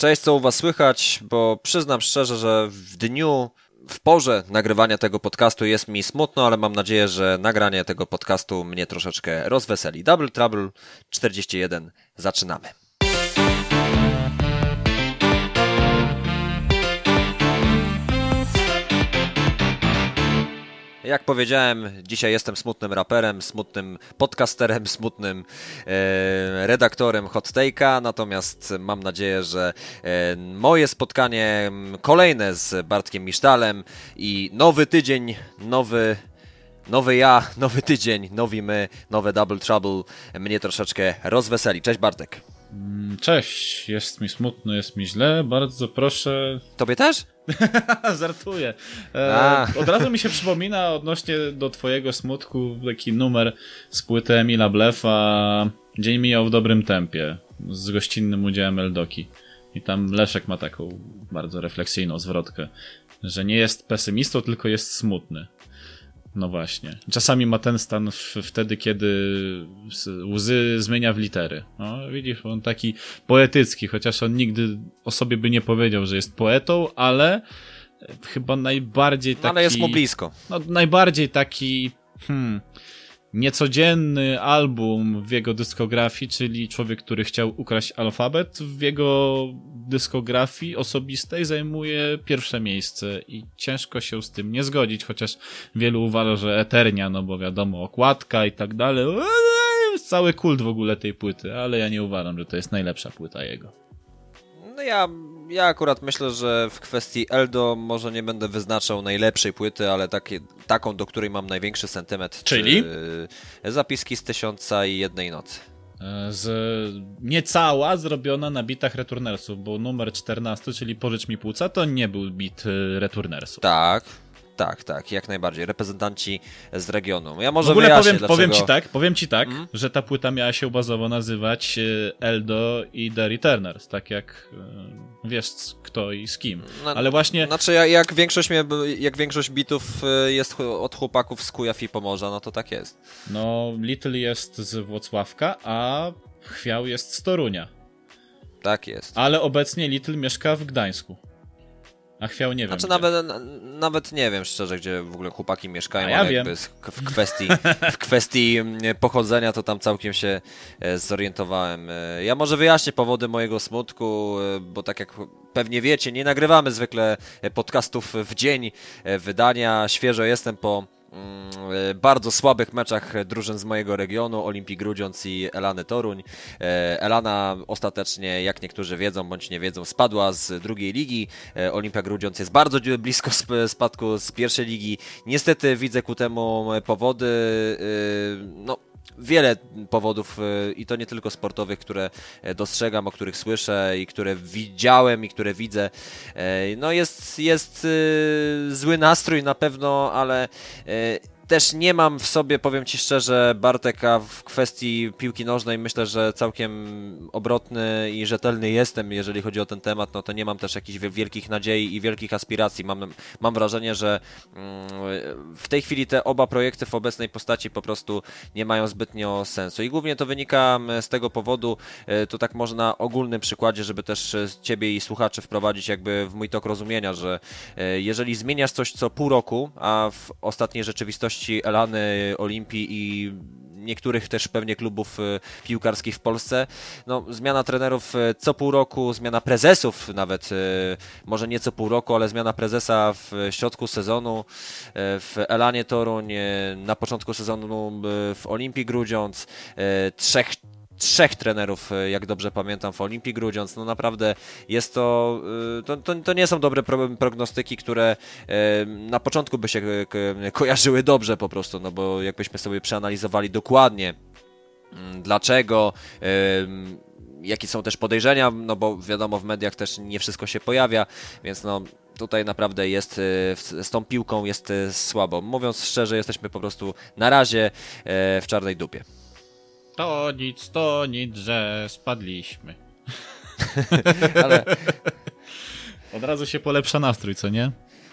Cześć, co u Was słychać? Bo przyznam szczerze, że w dniu, w porze nagrywania tego podcastu jest mi smutno, ale mam nadzieję, że nagranie tego podcastu mnie troszeczkę rozweseli. Double Trouble 41, zaczynamy. Jak powiedziałem, dzisiaj jestem smutnym raperem, smutnym podcasterem, smutnym e, redaktorem Hot Take'a, natomiast mam nadzieję, że e, moje spotkanie kolejne z Bartkiem Misztalem i nowy tydzień, nowy nowy ja, nowy tydzień, nowi my, nowe Double Trouble mnie troszeczkę rozweseli. Cześć Bartek. Mm, cześć, jest mi smutno, jest mi źle, bardzo proszę. Tobie też? Żartuję. E, od razu mi się przypomina odnośnie do twojego smutku taki numer z płyty Emila Blefa Dzień mijał w dobrym tempie z gościnnym udziałem Eldoki. I tam Leszek ma taką bardzo refleksyjną zwrotkę, że nie jest pesymistą, tylko jest smutny. No właśnie. Czasami ma ten stan wtedy, kiedy łzy zmienia w litery. No, widzisz, on taki poetycki, chociaż on nigdy o sobie by nie powiedział, że jest poetą, ale chyba najbardziej taki... ale jest mu blisko. No, najbardziej taki... Hmm, niecodzienny album w jego dyskografii, czyli Człowiek, który chciał ukraść alfabet, w jego dyskografii osobistej zajmuje pierwsze miejsce i ciężko się z tym nie zgodzić, chociaż wielu uważa, że Eternia, no bo wiadomo, okładka i tak dalej, cały kult w ogóle tej płyty, ale ja nie uważam, że to jest najlepsza płyta jego. No ja, ja akurat myślę, że w kwestii Eldo może nie będę wyznaczał najlepszej płyty, ale takie, taką, do której mam największy sentyment. Czyli? Zapiski z Tysiąca i Jednej Nocy. E, z niecała zrobiona na bitach Returnersów, bo numer 14, czyli Pożycz mi płuca, to nie był bit e, Returnersów. Tak, tak, tak, jak najbardziej. Reprezentanci z regionu. Ja może w ogóle powiem, dlaczego... powiem ci tak, powiem ci tak, mm? że ta płyta miała się bazowo nazywać e, Eldo i The Returners, tak jak e, wiesz kto i z kim. No, Ale właśnie... Znaczy jak większość, jak większość bitów e, jest od chłopaków z Kujaw i Pomorza, no to tak jest. No, Little jest z Włocławka, a Chwiał jest z Torunia. Tak jest. Ale obecnie Little mieszka w Gdańsku. A chwiał nie wiem. Znaczy nawet, nawet nie wiem szczerze, gdzie w ogóle chłopaki mieszkają, ja ale jakby w kwestii, w kwestii pochodzenia to tam całkiem się e, zorientowałem. E, ja może wyjaśnię powody mojego smutku, e, bo tak jak pewnie wiecie, nie nagrywamy zwykle podcastów w dzień wydania. Świeżo jestem po bardzo słabych meczach drużyn z mojego regionu, Olimpii Grudziądz i Elany Toruń. E, Elana ostatecznie, jak niektórzy wiedzą bądź nie wiedzą, spadła z drugiej ligi. E, Olimpia Grudziądz jest bardzo blisko spadku z pierwszej ligi. Niestety widzę ku temu powody. E, no, wiele powodów i to nie tylko sportowych, które dostrzegam, o których słyszę i które widziałem i które widzę. No jest, jest zły nastrój na pewno, ale też nie mam w sobie, powiem Ci szczerze, Barteka w kwestii piłki nożnej. Myślę, że całkiem obrotny i rzetelny jestem, jeżeli chodzi o ten temat. No to nie mam też jakichś wielkich nadziei i wielkich aspiracji. Mam, mam wrażenie, że mm, w tej chwili te oba projekty w obecnej postaci po prostu nie mają zbytnio sensu. I głównie to wynika z tego powodu, e, to tak może na ogólnym przykładzie, żeby też Ciebie i słuchaczy wprowadzić jakby w mój tok rozumienia, że e, jeżeli zmieniasz coś co pół roku, a w ostatniej rzeczywistości Elany, Olimpii i niektórych też pewnie klubów e, piłkarskich w Polsce. No, zmiana trenerów e, co pół roku, zmiana prezesów nawet, e, może nie co pół roku, ale zmiana prezesa w środku sezonu w Elanie Toruń, na początku sezonu w Olimpii Grudziądz, trzech trzech trenerów, e, jak dobrze pamiętam, w Olimpii Grudziądz. No naprawdę jest to, e, to, to, to nie są dobre prognostyki, które e, na początku by się kojarzyły dobrze po prostu, no bo jakbyśmy sobie przeanalizowali dokładnie mm, dlaczego, jakie są też podejrzenia, no bo wiadomo w mediach też nie wszystko się pojawia, więc no tutaj naprawdę jest z tą piłką jest słabo. Mówiąc szczerze, jesteśmy po prostu na razie w czarnej dupie. To nic, to nic, że spadliśmy. Ale... Od razu się polepsza nastrój, co nie?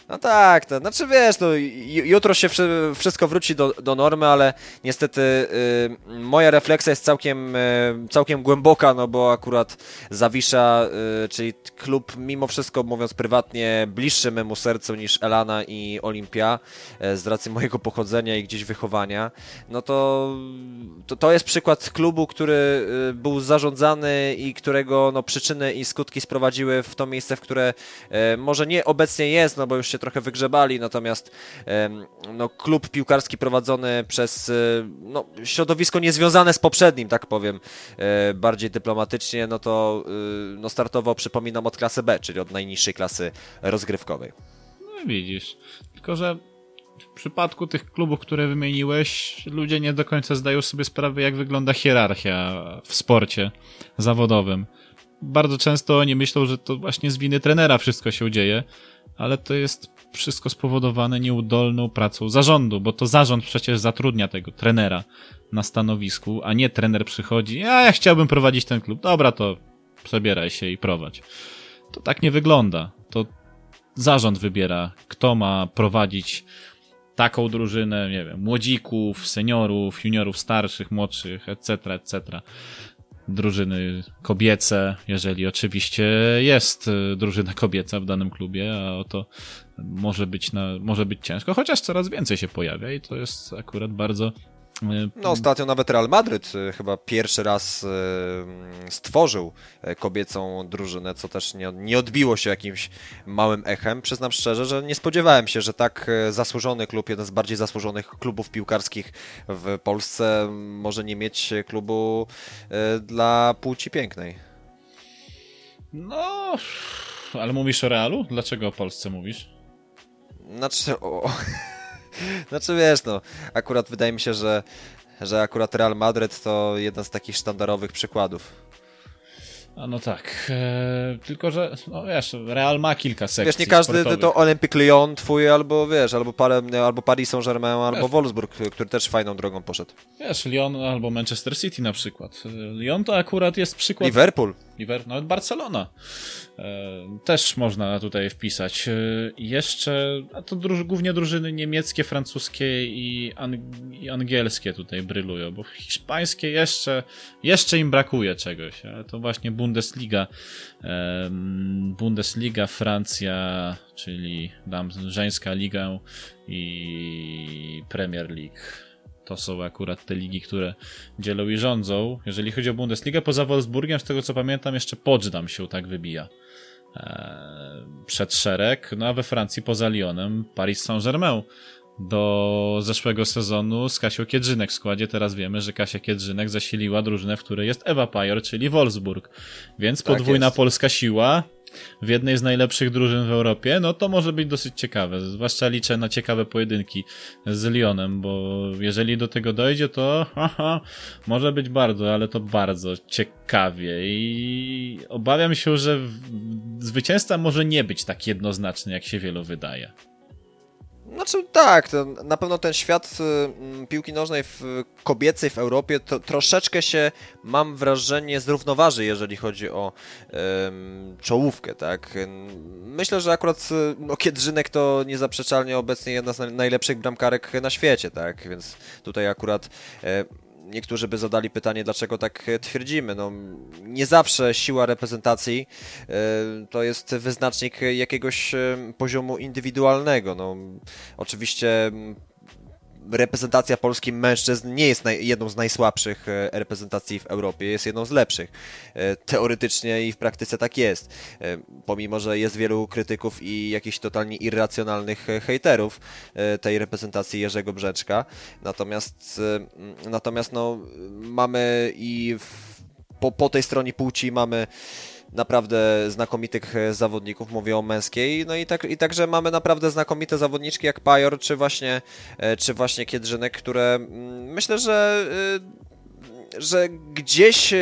No tak, to znaczy wiesz, no, jutro się wszystko wróci do, do normy, ale niestety y, moja refleksja jest całkiem, y, całkiem głęboka, no bo akurat Zawisza, y, czyli klub mimo wszystko, mówiąc prywatnie, bliższy memu sercu niż Elana i Olimpia, y, z racji mojego pochodzenia i gdzieś wychowania, no to, to, to jest przykład klubu, który y, był zarządzany i którego no, przyczyny i skutki sprowadziły w to miejsce, w które y, może nie obecnie jest, no bo już się trochę wygrzebali, natomiast no, klub piłkarski prowadzony przez no, środowisko niezwiązane z poprzednim, tak powiem, e, bardziej dyplomatycznie, no to y, no, startował, przypominam, od klasy B, czyli od najniższej klasy rozgrywkowej. No widzisz, tylko że w przypadku tych klubów, które wymieniłeś, ludzie nie do końca zdają sobie sprawę, jak wygląda hierarchia w sporcie zawodowym. Bardzo często oni myślą, że to właśnie z winy trenera wszystko się dzieje, ale to jest wszystko spowodowane nieudolną pracą zarządu, bo to zarząd przecież zatrudnia tego trenera na stanowisku, a nie trener przychodzi, a ja chciałbym prowadzić ten klub, dobra, to przebieraj się i prowadź. To tak nie wygląda. To zarząd wybiera, kto ma prowadzić taką drużynę, nie wiem, młodzików, seniorów, juniorów starszych, młodszych, etc., etc drużyny kobiece, jeżeli oczywiście jest y, drużyna kobieca w danym klubie, a oto może być, na, może być ciężko, chociaż coraz więcej się pojawia i to jest akurat bardzo no ostatnio nawet Real Madryt e, chyba pierwszy raz e, stworzył kobiecą drużynę, co też nie, nie odbiło się jakimś małym echem. Przyznam szczerze, że nie spodziewałem się, że tak zasłużony klub, jeden z bardziej zasłużonych klubów piłkarskich w Polsce może nie mieć klubu dla płci pięknej. No, ale mówisz o Realu? Dlaczego o Polsce mówisz? Znaczy, o... Znaczy wiesz, no, akurat wydaje mi się, że, że akurat Real Madrid to jeden z takich sztandarowych przykładów. A no tak, eee, tylko że, no wiesz, Real ma kilka sekcji Wiesz, nie każdy sportowych. to Olympique Lyon twój, albo wiesz, albo, parę, albo Paris Saint-Germain, albo Wolfsburg, który też fajną drogą poszedł. Wiesz, Lyon albo Manchester City na przykład. Lyon to akurat jest przykład... Liverpool. Liverpool, nawet Barcelona. E, też można tutaj wpisać. E, jeszcze, a to druż, głównie drużyny niemieckie, francuskie i, i, angielskie tutaj brylują, bo hiszpańskie jeszcze, jeszcze im brakuje czegoś, ale to właśnie Bundesliga. E, Bundesliga, Francja, czyli dam żeńska liga i Premier League. To są akurat te ligi, które dzielą i rządzą. Jeżeli chodzi o Bundesligę, poza Wolfsburgiem, z tego co pamiętam, jeszcze Poczdam się tak wybija. E, przed szereg, no a we Francji poza Lyonem Paris Saint-Germain do zeszłego sezonu z Kasią Kiedrzynek w składzie. Teraz wiemy, że Kasia Kiedrzynek zasiliła drużynę, w której jest Ewa Pajor, czyli Wolfsburg. Więc tak podwójna jest. polska siła w jednej z najlepszych drużyn w Europie, no to może być dosyć ciekawe. Zwłaszcza liczę na ciekawe pojedynki z Lyonem, bo jeżeli do tego dojdzie, to haha, może być bardzo, ale to bardzo ciekawie i obawiam się, że zwycięzca może nie być tak jednoznaczny, jak się wielu wydaje. Znaczy tak, na pewno ten świat y, piłki nożnej w, kobiecej w Europie to troszeczkę się, mam wrażenie, zrównoważy, jeżeli chodzi o czołówkę, tak. Myślę, że akurat no, Kiedrzynek to niezaprzeczalnie obecnie jedna z najlepszych bramkarek na świecie, tak, więc tutaj akurat e, niektórzy by zadali pytanie, dlaczego tak twierdzimy. No, nie zawsze siła reprezentacji e, to jest wyznacznik jakiegoś e, poziomu indywidualnego. No, oczywiście reprezentacja Polski mężczyzn nie jest jedną z najsłabszych e, reprezentacji w Europie, jest jedną z lepszych. E, teoretycznie i w praktyce tak jest. E, pomimo, że jest wielu krytyków i jakichś totalnie irracjonalnych hejterów tej reprezentacji Jerzego Brzeczka. Natomiast, natomiast no, mamy i w, po, po tej stronie płci mamy naprawdę znakomitych e, zawodników, mówię o męskiej, no i, tak, i także mamy naprawdę znakomite zawodniczki jak Pajor, czy właśnie, e, czy właśnie Kiedrzynek, które mm, myślę, że e, że gdzieś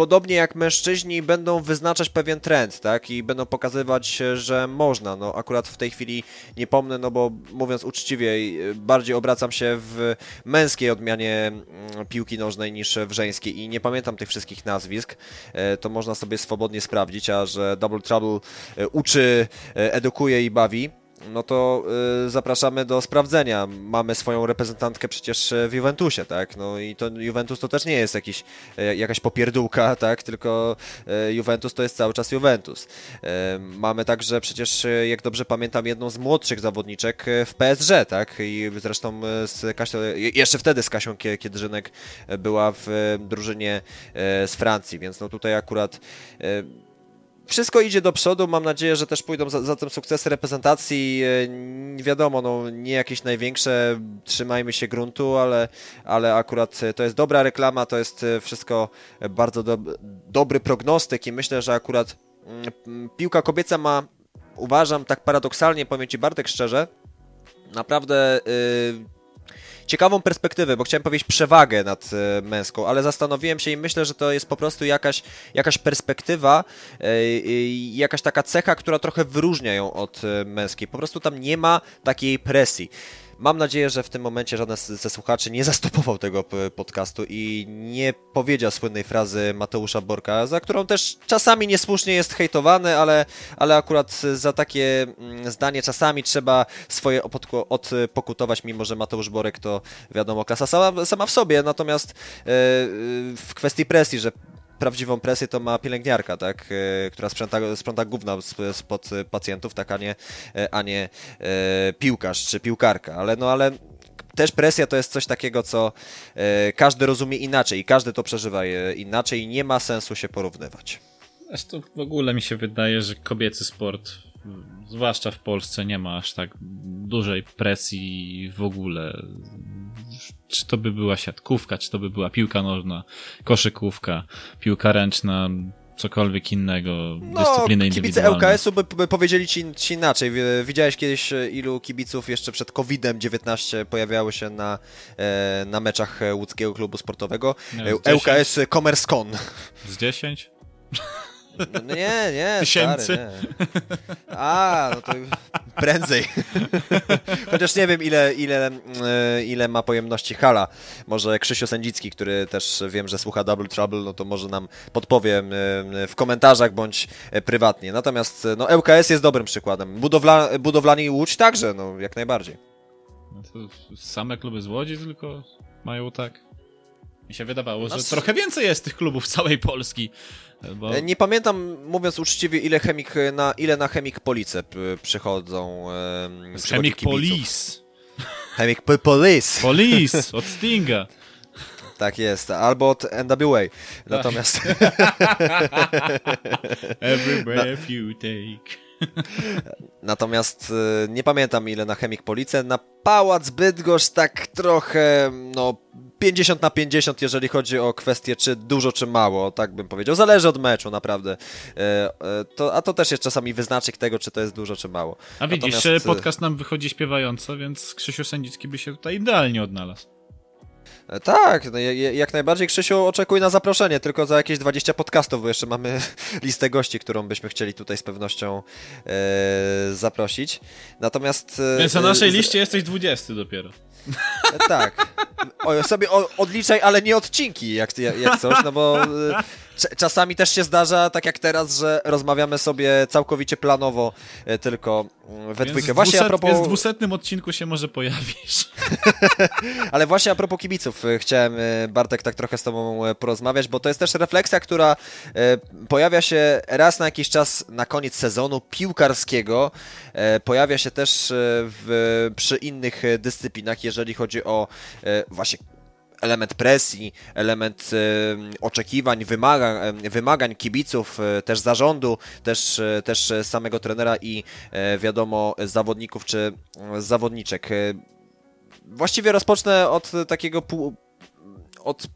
podobnie jak mężczyźni będą wyznaczać pewien trend, tak, i będą pokazywać, że można, no akurat w tej chwili nie pomnę, no bo mówiąc uczciwie, bardziej obracam się w męskiej odmianie mm, piłki nożnej niż w żeńskiej. I nie pamiętam tych wszystkich nazwisk, e, to można sobie swobodnie sprawdzić, a że Double Trouble e, uczy, e, edukuje i bawi, no to y, zapraszamy do sprawdzenia. Mamy swoją reprezentantkę przecież w Juventusie, tak? No i to Juventus to też nie jest jakiś, y, jakaś popierdółka, tak? Tylko y, Juventus to jest cały czas Juventus. Y, mamy także przecież, y, jak dobrze pamiętam, jedną z młodszych zawodniczek w PSG, tak? I zresztą z Kasią, jeszcze wtedy z Kasią Kiedrzynek była w drużynie z Francji, więc no tutaj akurat wszystko idzie do przodu. Mam nadzieję, że też pójdą za, za tym sukcesy reprezentacji. Nie wiadomo, no, nie jakieś największe, trzymajmy się gruntu, ale, ale akurat to jest dobra reklama, to jest wszystko bardzo do, dobry prognostyk i myślę, że akurat mm, piłka kobieca ma, uważam, tak paradoksalnie, powiem Ci Bartek szczerze, naprawdę... Yy, ciekawą perspektywę, bo chciałem powiedzieć przewagę nad e, męską, ale zastanowiłem się i myślę, że to jest po prostu jakaś, jakaś perspektywa, e, jakaś taka cecha, która trochę wyróżnia ją od e, męskiej. Po prostu tam nie ma takiej presji. Mam nadzieję, że w tym momencie żaden ze słuchaczy nie zastopował tego podcastu i nie powiedział słynnej frazy Mateusza Borka, za którą też czasami niesłusznie jest hejtowany, ale, ale akurat za takie mm, zdanie czasami trzeba swoje odpokutować, mimo że Mateusz Borek to wiadomo klasa sama, sama w sobie, natomiast e, w kwestii presji, że prawdziwą presję to ma pielęgniarka, tak, e, która sprząta, sprząta gówna spod pacjentów, tak, a nie, e, a nie e, piłkarz czy piłkarka, ale no ale też presja to jest coś takiego, co każdy rozumie inaczej i każdy to przeżywa inaczej i nie ma sensu się porównywać. Zresztą w ogóle mi się wydaje, że kobiecy sport, zwłaszcza w Polsce, nie ma aż tak dużej presji w ogóle czy to by była siatkówka, czy to by była piłka nożna, koszykówka, piłka ręczna, cokolwiek innego, no, dyscypliny indywidualne. Kibice LKS-u by, by powiedzieli ci, ci, inaczej. Widziałeś kiedyś, e, ilu kibiców jeszcze przed COVID-19 pojawiały się na, e, na meczach łódzkiego klubu sportowego? Nie, LKS Commerce Con. Z 10? No nie, nie, Tysięcy? Stary, nie. A, no to prędzej. Chociaż nie wiem, ile, ile, e, ile ma pojemności hala. Może Krzysiu Sędzicki, który też wiem, że słucha Double Trouble, no to może nam podpowie e, w komentarzach bądź e, prywatnie. Natomiast no, ŁKS jest dobrym przykładem. Budowla, budowlani Łódź także, no jak najbardziej. No to same kluby z Łodzi tylko mają tak? Mi się wydawało, że znaczy- trochę więcej jest tych klubów całej Polski. Bo... E, nie pamiętam, mówiąc uczciwie, ile, chemik na, ile na Chemik Police przychodzą. E, Chemik Police. Chemik Police. Police, od Stinga. Tak jest, albo od NWA. Natomiast. Every breath you take. Natomiast e, nie pamiętam ile na Chemik Police. Na Pałac Bydgoszcz tak trochę, no 50 na 50, jeżeli chodzi o kwestię, czy dużo, czy mało, tak bym powiedział. Zależy od meczu, naprawdę. E, e, to, a to też jest czasami wyznacznik tego, czy to jest dużo, czy mało. A widzisz, Natomiast... podcast nam wychodzi śpiewająco, więc Krzysiu Sędzicki by się tutaj idealnie odnalazł. E, tak, no, jak najbardziej Krzysiu oczekuj na zaproszenie, tylko za jakieś 20 podcastów, bo jeszcze mamy listę gości, którą byśmy chcieli tutaj z pewnością e, zaprosić. Natomiast... E, Więc na naszej liście jesteś 20 dopiero. E, tak. O, sobie odliczaj, ale nie odcinki, jak, jak coś, no bo czasami też się zdarza, tak jak teraz, że rozmawiamy sobie całkowicie planowo e, tylko mm, we dwójkę. Właśnie a propos... Więc w dwusetnym odcinku się może pojawisz. Ale właśnie a propos kibiców, e, chciałem e, Bartek tak trochę z tobą porozmawiać, bo to jest też refleksja, która pojawia się raz na jakiś czas na koniec sezonu piłkarskiego, pojawia się też w, przy innych dyscyplinach, jeżeli chodzi o właśnie element presji, element oczekiwań, wymagań, wymagań kibiców, e, też zarządu, też, e, też samego trenera i e, wiadomo zawodników czy zawodniczek. Właściwie rozpocznę od takiego od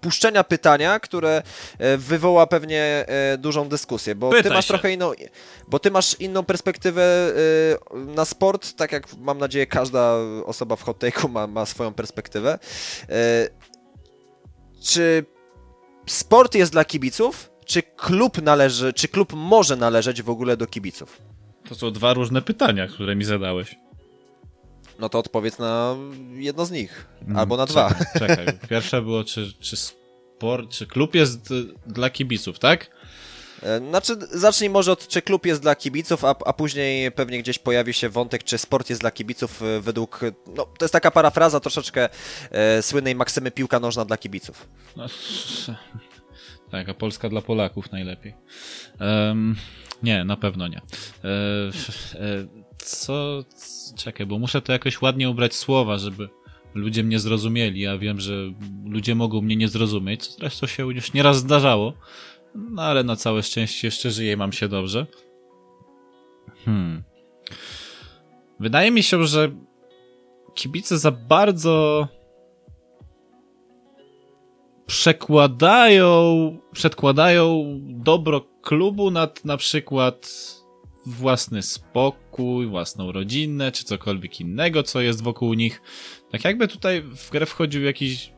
puszczenia pytania, które e, wywoła pewnie e, dużą dyskusję, bo Pytaj ty masz się. trochę inną, bo ty masz inną perspektywę e, na sport, tak jak mam nadzieję każda osoba w hot take'u ma, ma swoją perspektywę. Czy sport jest dla kibiców? Czy klub należy, czy klub może należeć w ogóle do kibiców? To są dwa różne pytania, które mi zadałeś. No to odpowiedz na jedno z nich. Mm, albo na dwa. Czekaj, czekaj. Pierwsze było, czy, czy sport, czy klub jest dla kibiców, tak? E, znaczy, zacznij może od czy klub jest dla kibiców, a, a później pewnie gdzieś pojawi się wątek, czy sport jest dla kibiców e, według, no to jest taka parafraza troszeczkę e, słynnej maksymy piłka nożna dla kibiców. No, tak, a Polska dla Polaków najlepiej. Um, nie, na pewno nie. E, e, co, czekaj, bo muszę to jakoś ładnie ubrać słowa, żeby ludzie mnie zrozumieli. Ja wiem, że ludzie mogą mnie nie zrozumieć, co zresztą się już nieraz zdarzało. No ale na całe szczęście jeszcze żyję i mam się dobrze. Hmm. Wydaje mi się, że kibice za bardzo przekładają, przedkładają dobro klubu nad na przykład własny spokój, własną rodzinę, czy cokolwiek innego, co jest wokół nich. Tak jakby tutaj w grę wchodził jakiś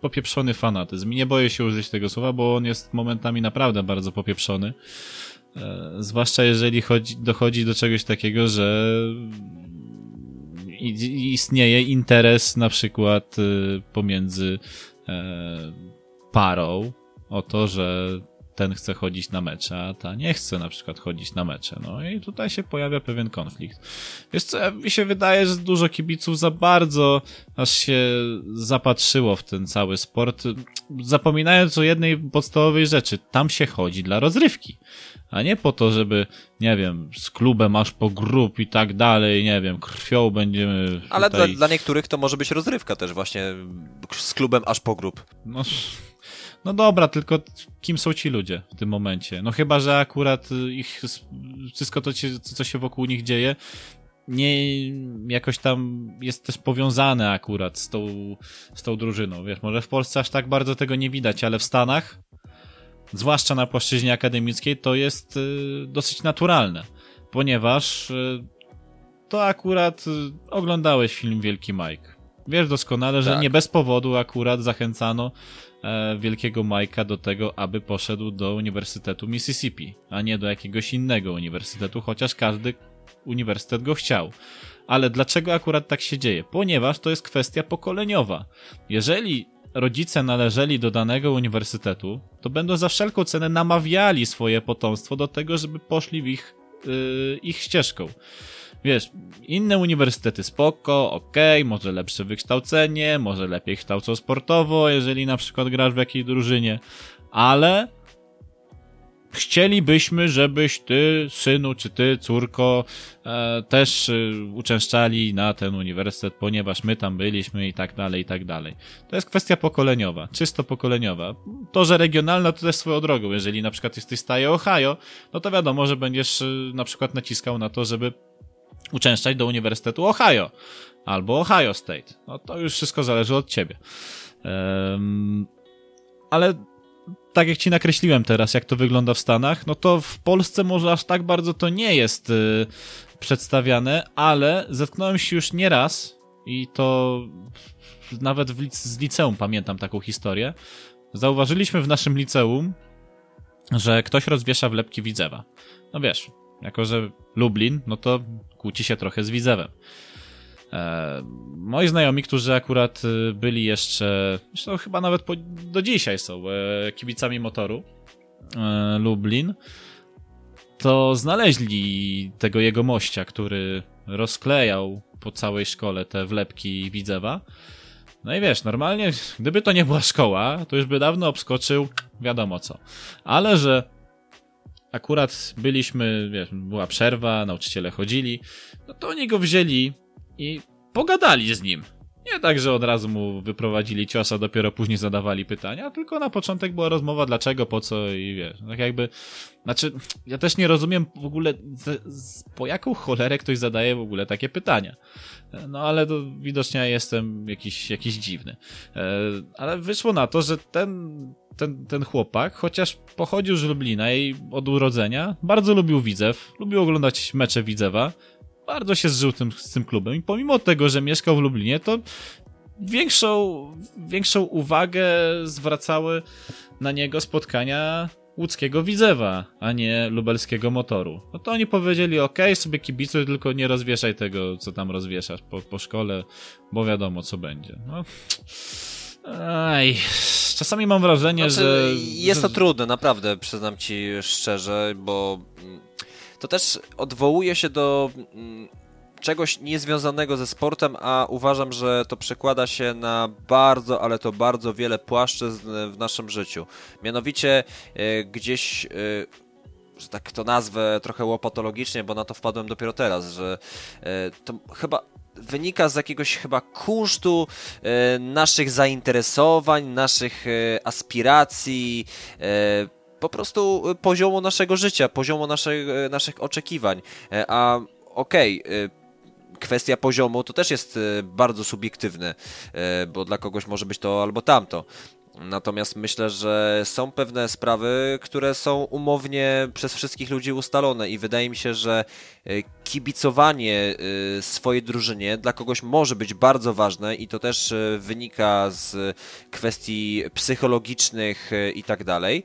popieprzony fanatyzm. Nie boję się użyć tego słowa, bo on jest momentami naprawdę bardzo popieprzony. E, zwłaszcza jeżeli chodzi, dochodzi do czegoś takiego, że istnieje interes na przykład y, pomiędzy e, parą o to, że ten chce chodzić na mecze, a ta nie chce na przykład chodzić na mecze. No i tutaj się pojawia pewien konflikt. Wiesz co, mi się wydaje, że dużo kibiców za bardzo aż się zapatrzyło w ten cały sport, zapominając o jednej podstawowej rzeczy. Tam się chodzi dla rozrywki. A nie po to, żeby, nie wiem, z klubem aż po grup i tak dalej, nie wiem, krwią będziemy. Tutaj... Ale dla, dla niektórych to może być rozrywka też, właśnie z klubem aż po grup. No, no dobra, tylko kim są ci ludzie w tym momencie? No chyba, że akurat ich, wszystko to, co się wokół nich dzieje, nie jakoś tam jest też powiązane akurat z tą, z tą drużyną. Wiesz, może w Polsce aż tak bardzo tego nie widać, ale w Stanach, zwłaszcza na płaszczyźnie akademickiej, to jest y, dosyć naturalne, ponieważ y, to akurat y, oglądałeś film Wielki Mike. Wiesz doskonale, że tak. nie bez powodu akurat zachęcano wielkiego Majka do tego, aby poszedł do Uniwersytetu Mississippi, a nie do jakiegoś innego uniwersytetu, chociaż każdy uniwersytet go chciał. Ale dlaczego akurat tak się dzieje? Ponieważ to jest kwestia pokoleniowa. Jeżeli rodzice należeli do danego uniwersytetu, to będą za wszelką cenę namawiali swoje potomstwo do tego, żeby poszli w ich, yy, ich ścieżką wiesz, inne uniwersytety spoko, okej, okay, może lepsze wykształcenie, może lepiej kształcą sportowo, jeżeli na przykład grasz w jakiejś drużynie, ale chcielibyśmy, żebyś ty, synu, czy ty, córko, e, też e, uczęszczali na ten uniwersytet, ponieważ my tam byliśmy i tak dalej, i tak dalej. To jest kwestia pokoleniowa, czysto pokoleniowa. To, że regionalna, to też swoją drogą. Jeżeli na przykład jesteś z Ohio, no to wiadomo, że będziesz e, na przykład naciskał na to, żeby uczęszczać do Uniwersytetu Ohio albo Ohio State. No to już wszystko zależy od ciebie. Um, ale tak jak ci nakreśliłem teraz, jak to wygląda w Stanach, no to w Polsce może aż tak bardzo to nie jest y, przedstawiane, ale zetknąłem się już nieraz i to nawet w, z liceum pamiętam taką historię. Zauważyliśmy w naszym liceum, że ktoś rozwiesza wlepki Widzewa. No wiesz, jako że Lublin, no to kłóci się trochę z Widzewem. E, moi znajomi, którzy akurat y, byli jeszcze, zresztą chyba nawet po, do dzisiaj są e, kibicami motoru e, Lublin, to znaleźli tego jego mościa, który rozklejał po całej szkole te wlepki Widzewa. No i wiesz, normalnie, gdyby to nie była szkoła, to już by dawno obskoczył wiadomo co. Ale że akurat byliśmy, wiesz, była przerwa, nauczyciele chodzili, no to oni go wzięli i pogadali z nim. Nie tak, że od razu mu wyprowadzili ciosa, dopiero później zadawali pytania, tylko na początek była rozmowa dlaczego, po co i wiesz, tak jakby, znaczy, ja też nie rozumiem w ogóle, po jaką cholerę ktoś zadaje w ogóle takie pytania. No ale to widocznie jestem jakiś, jakiś dziwny. E, ale wyszło na to, że ten ten, ten chłopak, chociaż pochodził z Lublina i od urodzenia, bardzo lubił Widzew, lubił oglądać mecze Widzewa, bardzo się zżył tym, z tym klubem i pomimo tego, że mieszkał w Lublinie, to większą, większą uwagę zwracały na niego spotkania łódzkiego Widzewa, a nie lubelskiego motoru. No to oni powiedzieli, ok, sobie kibicuj, tylko nie rozwieszaj tego, co tam rozwieszasz po, po szkole, bo wiadomo, co będzie. No Aj, czasami mam wrażenie, znaczy, że... Jest to trudne, naprawdę, przyznam ci szczerze, bo to też odwołuje się do mm, czegoś niezwiązanego ze sportem, a uważam, że to przekłada się na bardzo, ale to bardzo wiele płaszczyzn w naszym życiu. Mianowicie e, gdzieś... E, że tak to nazwę trochę łopatologicznie, bo na to wpadłem dopiero teraz, że e, to chyba wynika z jakiegoś chyba kunsztu naszych zainteresowań, naszych aspiracji, po prostu poziomu naszego życia, poziomu naszych, naszych oczekiwań. A okej, okay, kwestia poziomu to też jest bardzo subiektywne, bo dla kogoś może być to albo tamto. Natomiast myślę, że są pewne sprawy, które są umownie przez wszystkich ludzi ustalone i wydaje mi się, że e, kibicowanie e, swojej drużynie dla kogoś może być bardzo ważne i to też e, wynika z kwestii psychologicznych i tak dalej.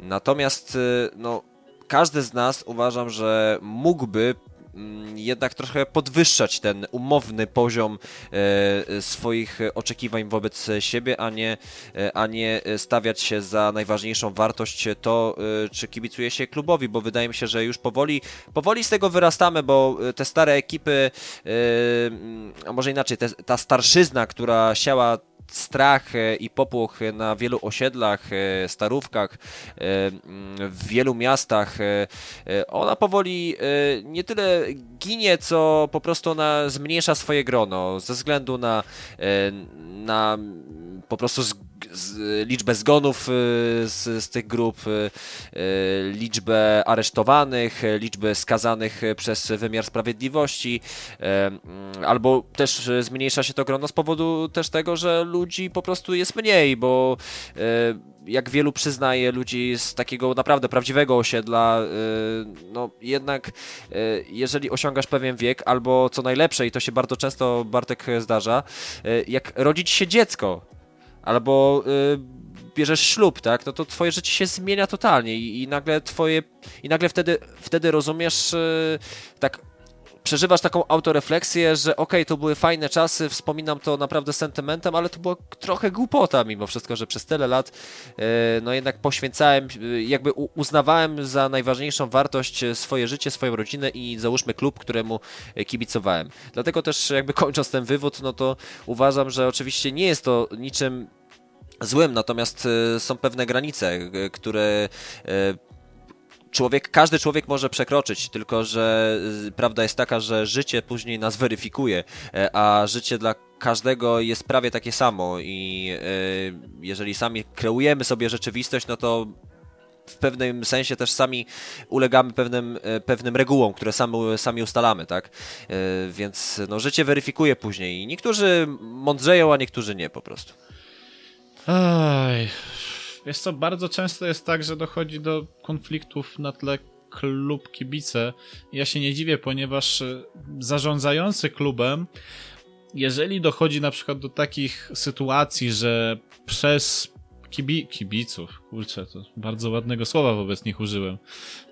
Natomiast no, każdy z nas uważam, że mógłby Mm, jednak trochę podwyższać ten umowny poziom e, swoich oczekiwań wobec siebie, a nie, e, a nie stawiać się za najważniejszą wartość to, e, czy kibicuje się klubowi, bo wydaje mi się, że już powoli, powoli z tego wyrastamy, bo te stare ekipy, a może inaczej, te, ta starszyzna, która siała strach e, i popłoch na wielu osiedlach, e, starówkach, e, w wielu miastach, ona powoli nie tyle ginie, co po prostu ona zmniejsza swoje grono ze względu na, na po prostu liczbę zgonów z, z tych grup, liczbę aresztowanych, liczbę skazanych przez wymiar sprawiedliwości, albo też zmniejsza się to grono z powodu też tego, że ludzi po prostu jest mniej, bo jak wielu przyznaje ludzi z takiego naprawdę prawdziwego osiedla, no jednak jeżeli osiągasz pewien wiek, albo co najlepsze, i to się bardzo często Bartek zdarza, jak rodzić się dziecko, albo bierzesz ślub, tak, no to twoje życie się zmienia totalnie i, i nagle twoje, i nagle wtedy, wtedy rozumiesz tak przeżywasz taką autorefleksję, że okej, okay, to były fajne czasy, wspominam to naprawdę sentymentem, ale to była trochę głupota mimo wszystko, że przez tyle lat e, no jednak poświęcałem, e, jakby uznawałem za najważniejszą wartość swoje życie, swoją rodzinę i załóżmy klub, któremu kibicowałem. Dlatego też jakby kończąc ten wywód, no to uważam, że oczywiście nie jest to niczym złym, natomiast e, są pewne granice, które człowiek, każdy człowiek może przekroczyć, tylko że y, prawda jest taka, że życie później nas weryfikuje, e, a życie dla każdego jest prawie takie samo i e, jeżeli sami kreujemy sobie rzeczywistość, no to w pewnym sensie też sami ulegamy pewnym, e, pewnym regułom, które sami, sami ustalamy, tak? Więc no, życie weryfikuje później i niektórzy mądrzeją, a niektórzy nie po prostu. Aj, Wiesz co, bardzo często jest tak, że dochodzi do konfliktów na tle klub kibice. Ja się nie dziwię, ponieważ e, zarządzający klubem, jeżeli dochodzi na przykład do takich sytuacji, że przez kibi kibiców, kurczę, to bardzo ładnego słowa wobec nich użyłem,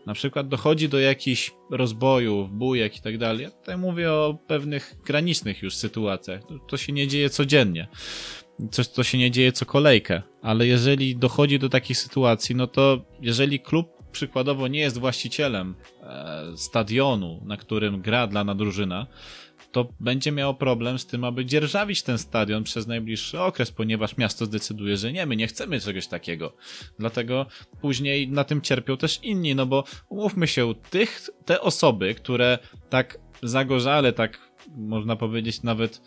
na przykład dochodzi do jakichś rozbojów, bujek i tak dalej. Ja tutaj mówię o pewnych granicznych już sytuacjach. To się nie dzieje codziennie coś, co się nie dzieje co kolejkę, ale jeżeli dochodzi do takich sytuacji, no to jeżeli klub przykładowo nie jest właścicielem e, stadionu, na którym gra dana drużyna, to będzie miało problem z tym, aby dzierżawić ten stadion przez najbliższy okres, ponieważ miasto zdecyduje, że nie, my nie chcemy czegoś takiego. Dlatego później na tym cierpią też inni, no bo umówmy się, tych, te osoby, które tak zagorzale, tak można powiedzieć nawet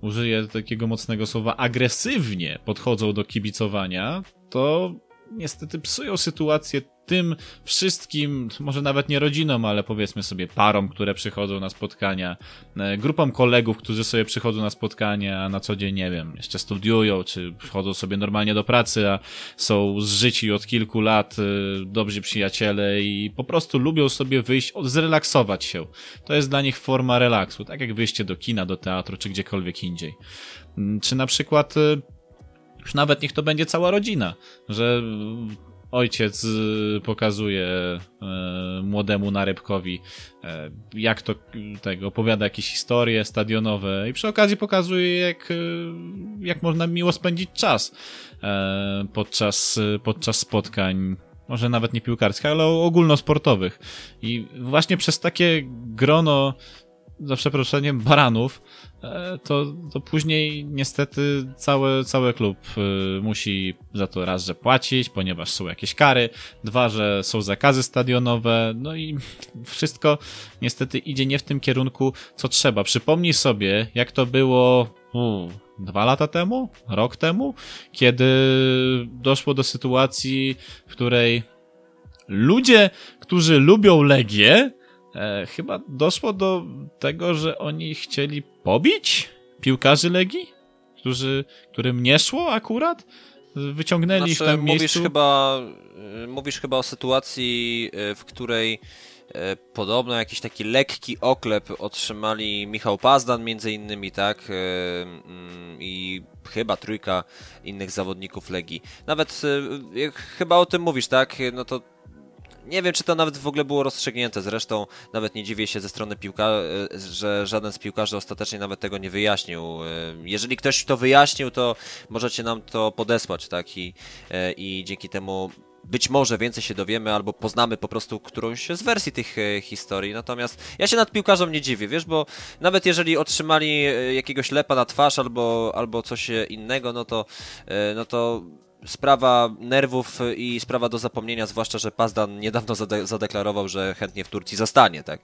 użyję takiego mocnego słowa, agresywnie podchodzą do kibicowania, to niestety psują sytuację tym wszystkim, może nawet nie rodzinom, ale powiedzmy sobie parom, które przychodzą na spotkania, e, grupom kolegów, którzy sobie przychodzą na spotkania, a na co dzień, nie wiem, jeszcze studiują, czy przychodzą sobie normalnie do pracy, a są zżyci od kilku lat, e, dobrzy przyjaciele i po prostu lubią sobie wyjść, zrelaksować się. To jest dla nich forma relaksu, tak jak wyjście do kina, do teatru, czy gdziekolwiek indziej. Mm, czy na przykład e, już nawet niech to będzie cała rodzina, że ojciec y, pokazuje e, młodemu narybkowi, e, jak to tego opowiada jakieś historie stadionowe i przy okazji pokazuje, jak, jak można miło spędzić czas podczas, podczas spotkań może nawet nie piłkarskich, ale ogólnosportowych. I właśnie przez takie grono, za przeproszeniem, baranów, to, to później niestety cały, cały klub e, musi za to raz, że płacić, ponieważ są jakieś kary, dwa, że są zakazy stadionowe, no i wszystko niestety idzie nie w tym kierunku, co trzeba. Przypomnij sobie, jak to było u, dwa lata temu, rok temu, kiedy doszło do sytuacji, w której ludzie, którzy lubią Legię, e, chyba doszło do tego, że oni chcieli pobić piłkarzy Legii, którzy, którym nie szło akurat. Wyciągnęli znaczy, ich tam mówisz miejscu. chyba, y, mówisz chyba o sytuacji, y, w której podobno jakiś taki lekki oklep otrzymali Michał Pazdan między innymi, tak? Mm, I chyba trójka innych zawodników Legii. Nawet chyba o tym mówisz, tak? No to nie wiem, czy to nawet w ogóle było rozstrzygnięte. Zresztą nawet nie dziwię się ze strony piłka, e, że żaden z piłkarzy ostatecznie nawet tego nie wyjaśnił. E, jeżeli ktoś to wyjaśnił, to możecie nam to podesłać, tak? I, e, i dzięki temu być może więcej się dowiemy albo poznamy po prostu którąś z wersji tych historii. Natomiast ja się nad piłkarzom nie dziwię, wiesz, bo nawet jeżeli otrzymali jakiegoś lepa na twarz albo, albo coś innego, no to, no to sprawa nerwów i sprawa do zapomnienia, zwłaszcza, że Pazdan niedawno zade zadeklarował, że chętnie w Turcji zostanie, tak?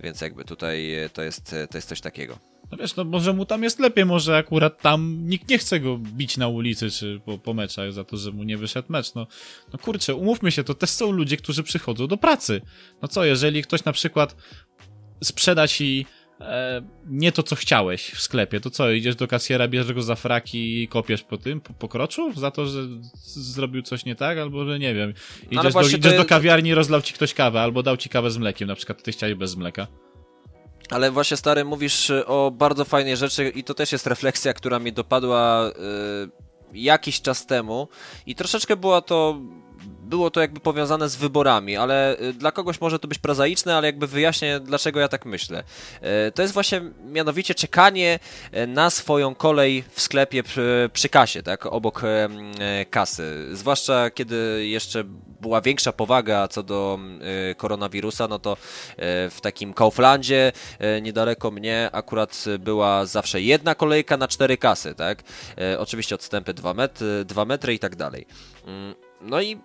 Więc jakby tutaj to jest, to jest coś takiego. No wiesz, no może mu tam jest lepiej, może akurat tam nikt nie chce go bić na ulicy czy po, po meczach za to, że mu nie wyszedł mecz. No, no kurczę, umówmy się, to też są ludzie, którzy przychodzą do pracy. No co, jeżeli ktoś na przykład sprzeda ci e, nie to, co chciałeś w sklepie, to co, idziesz do kasjera, bierzesz go za fraki i kopiesz po tym, po, po kroczu? Za to, że zrobił coś nie tak? Albo, że nie wiem, no, idziesz, do, idziesz do kawiarni i rozlał ci ktoś kawę, albo dał ci kawę z mlekiem, na przykład ty chciałeś bez mleka. Ale właśnie stary, mówisz o bardzo fajnej rzeczy i to też jest refleksja, która mi dopadła yy, jakiś czas temu i troszeczkę była to było to jakby powiązane z wyborami, ale y, dla kogoś może to być prozaiczne, ale jakby wyjaśnię, dlaczego ja tak myślę. Y, to jest właśnie mianowicie czekanie y, na swoją kolej w sklepie przy, przy kasie, tak, obok kasy. Zwłaszcza kiedy jeszcze była większa powaga co do koronawirusa, no to w takim Kauflandzie niedaleko mnie akurat była zawsze jedna kolejka na cztery kasy, tak. Oczywiście odstępy 2 metry, 2 metry i tak dalej. Mm, no i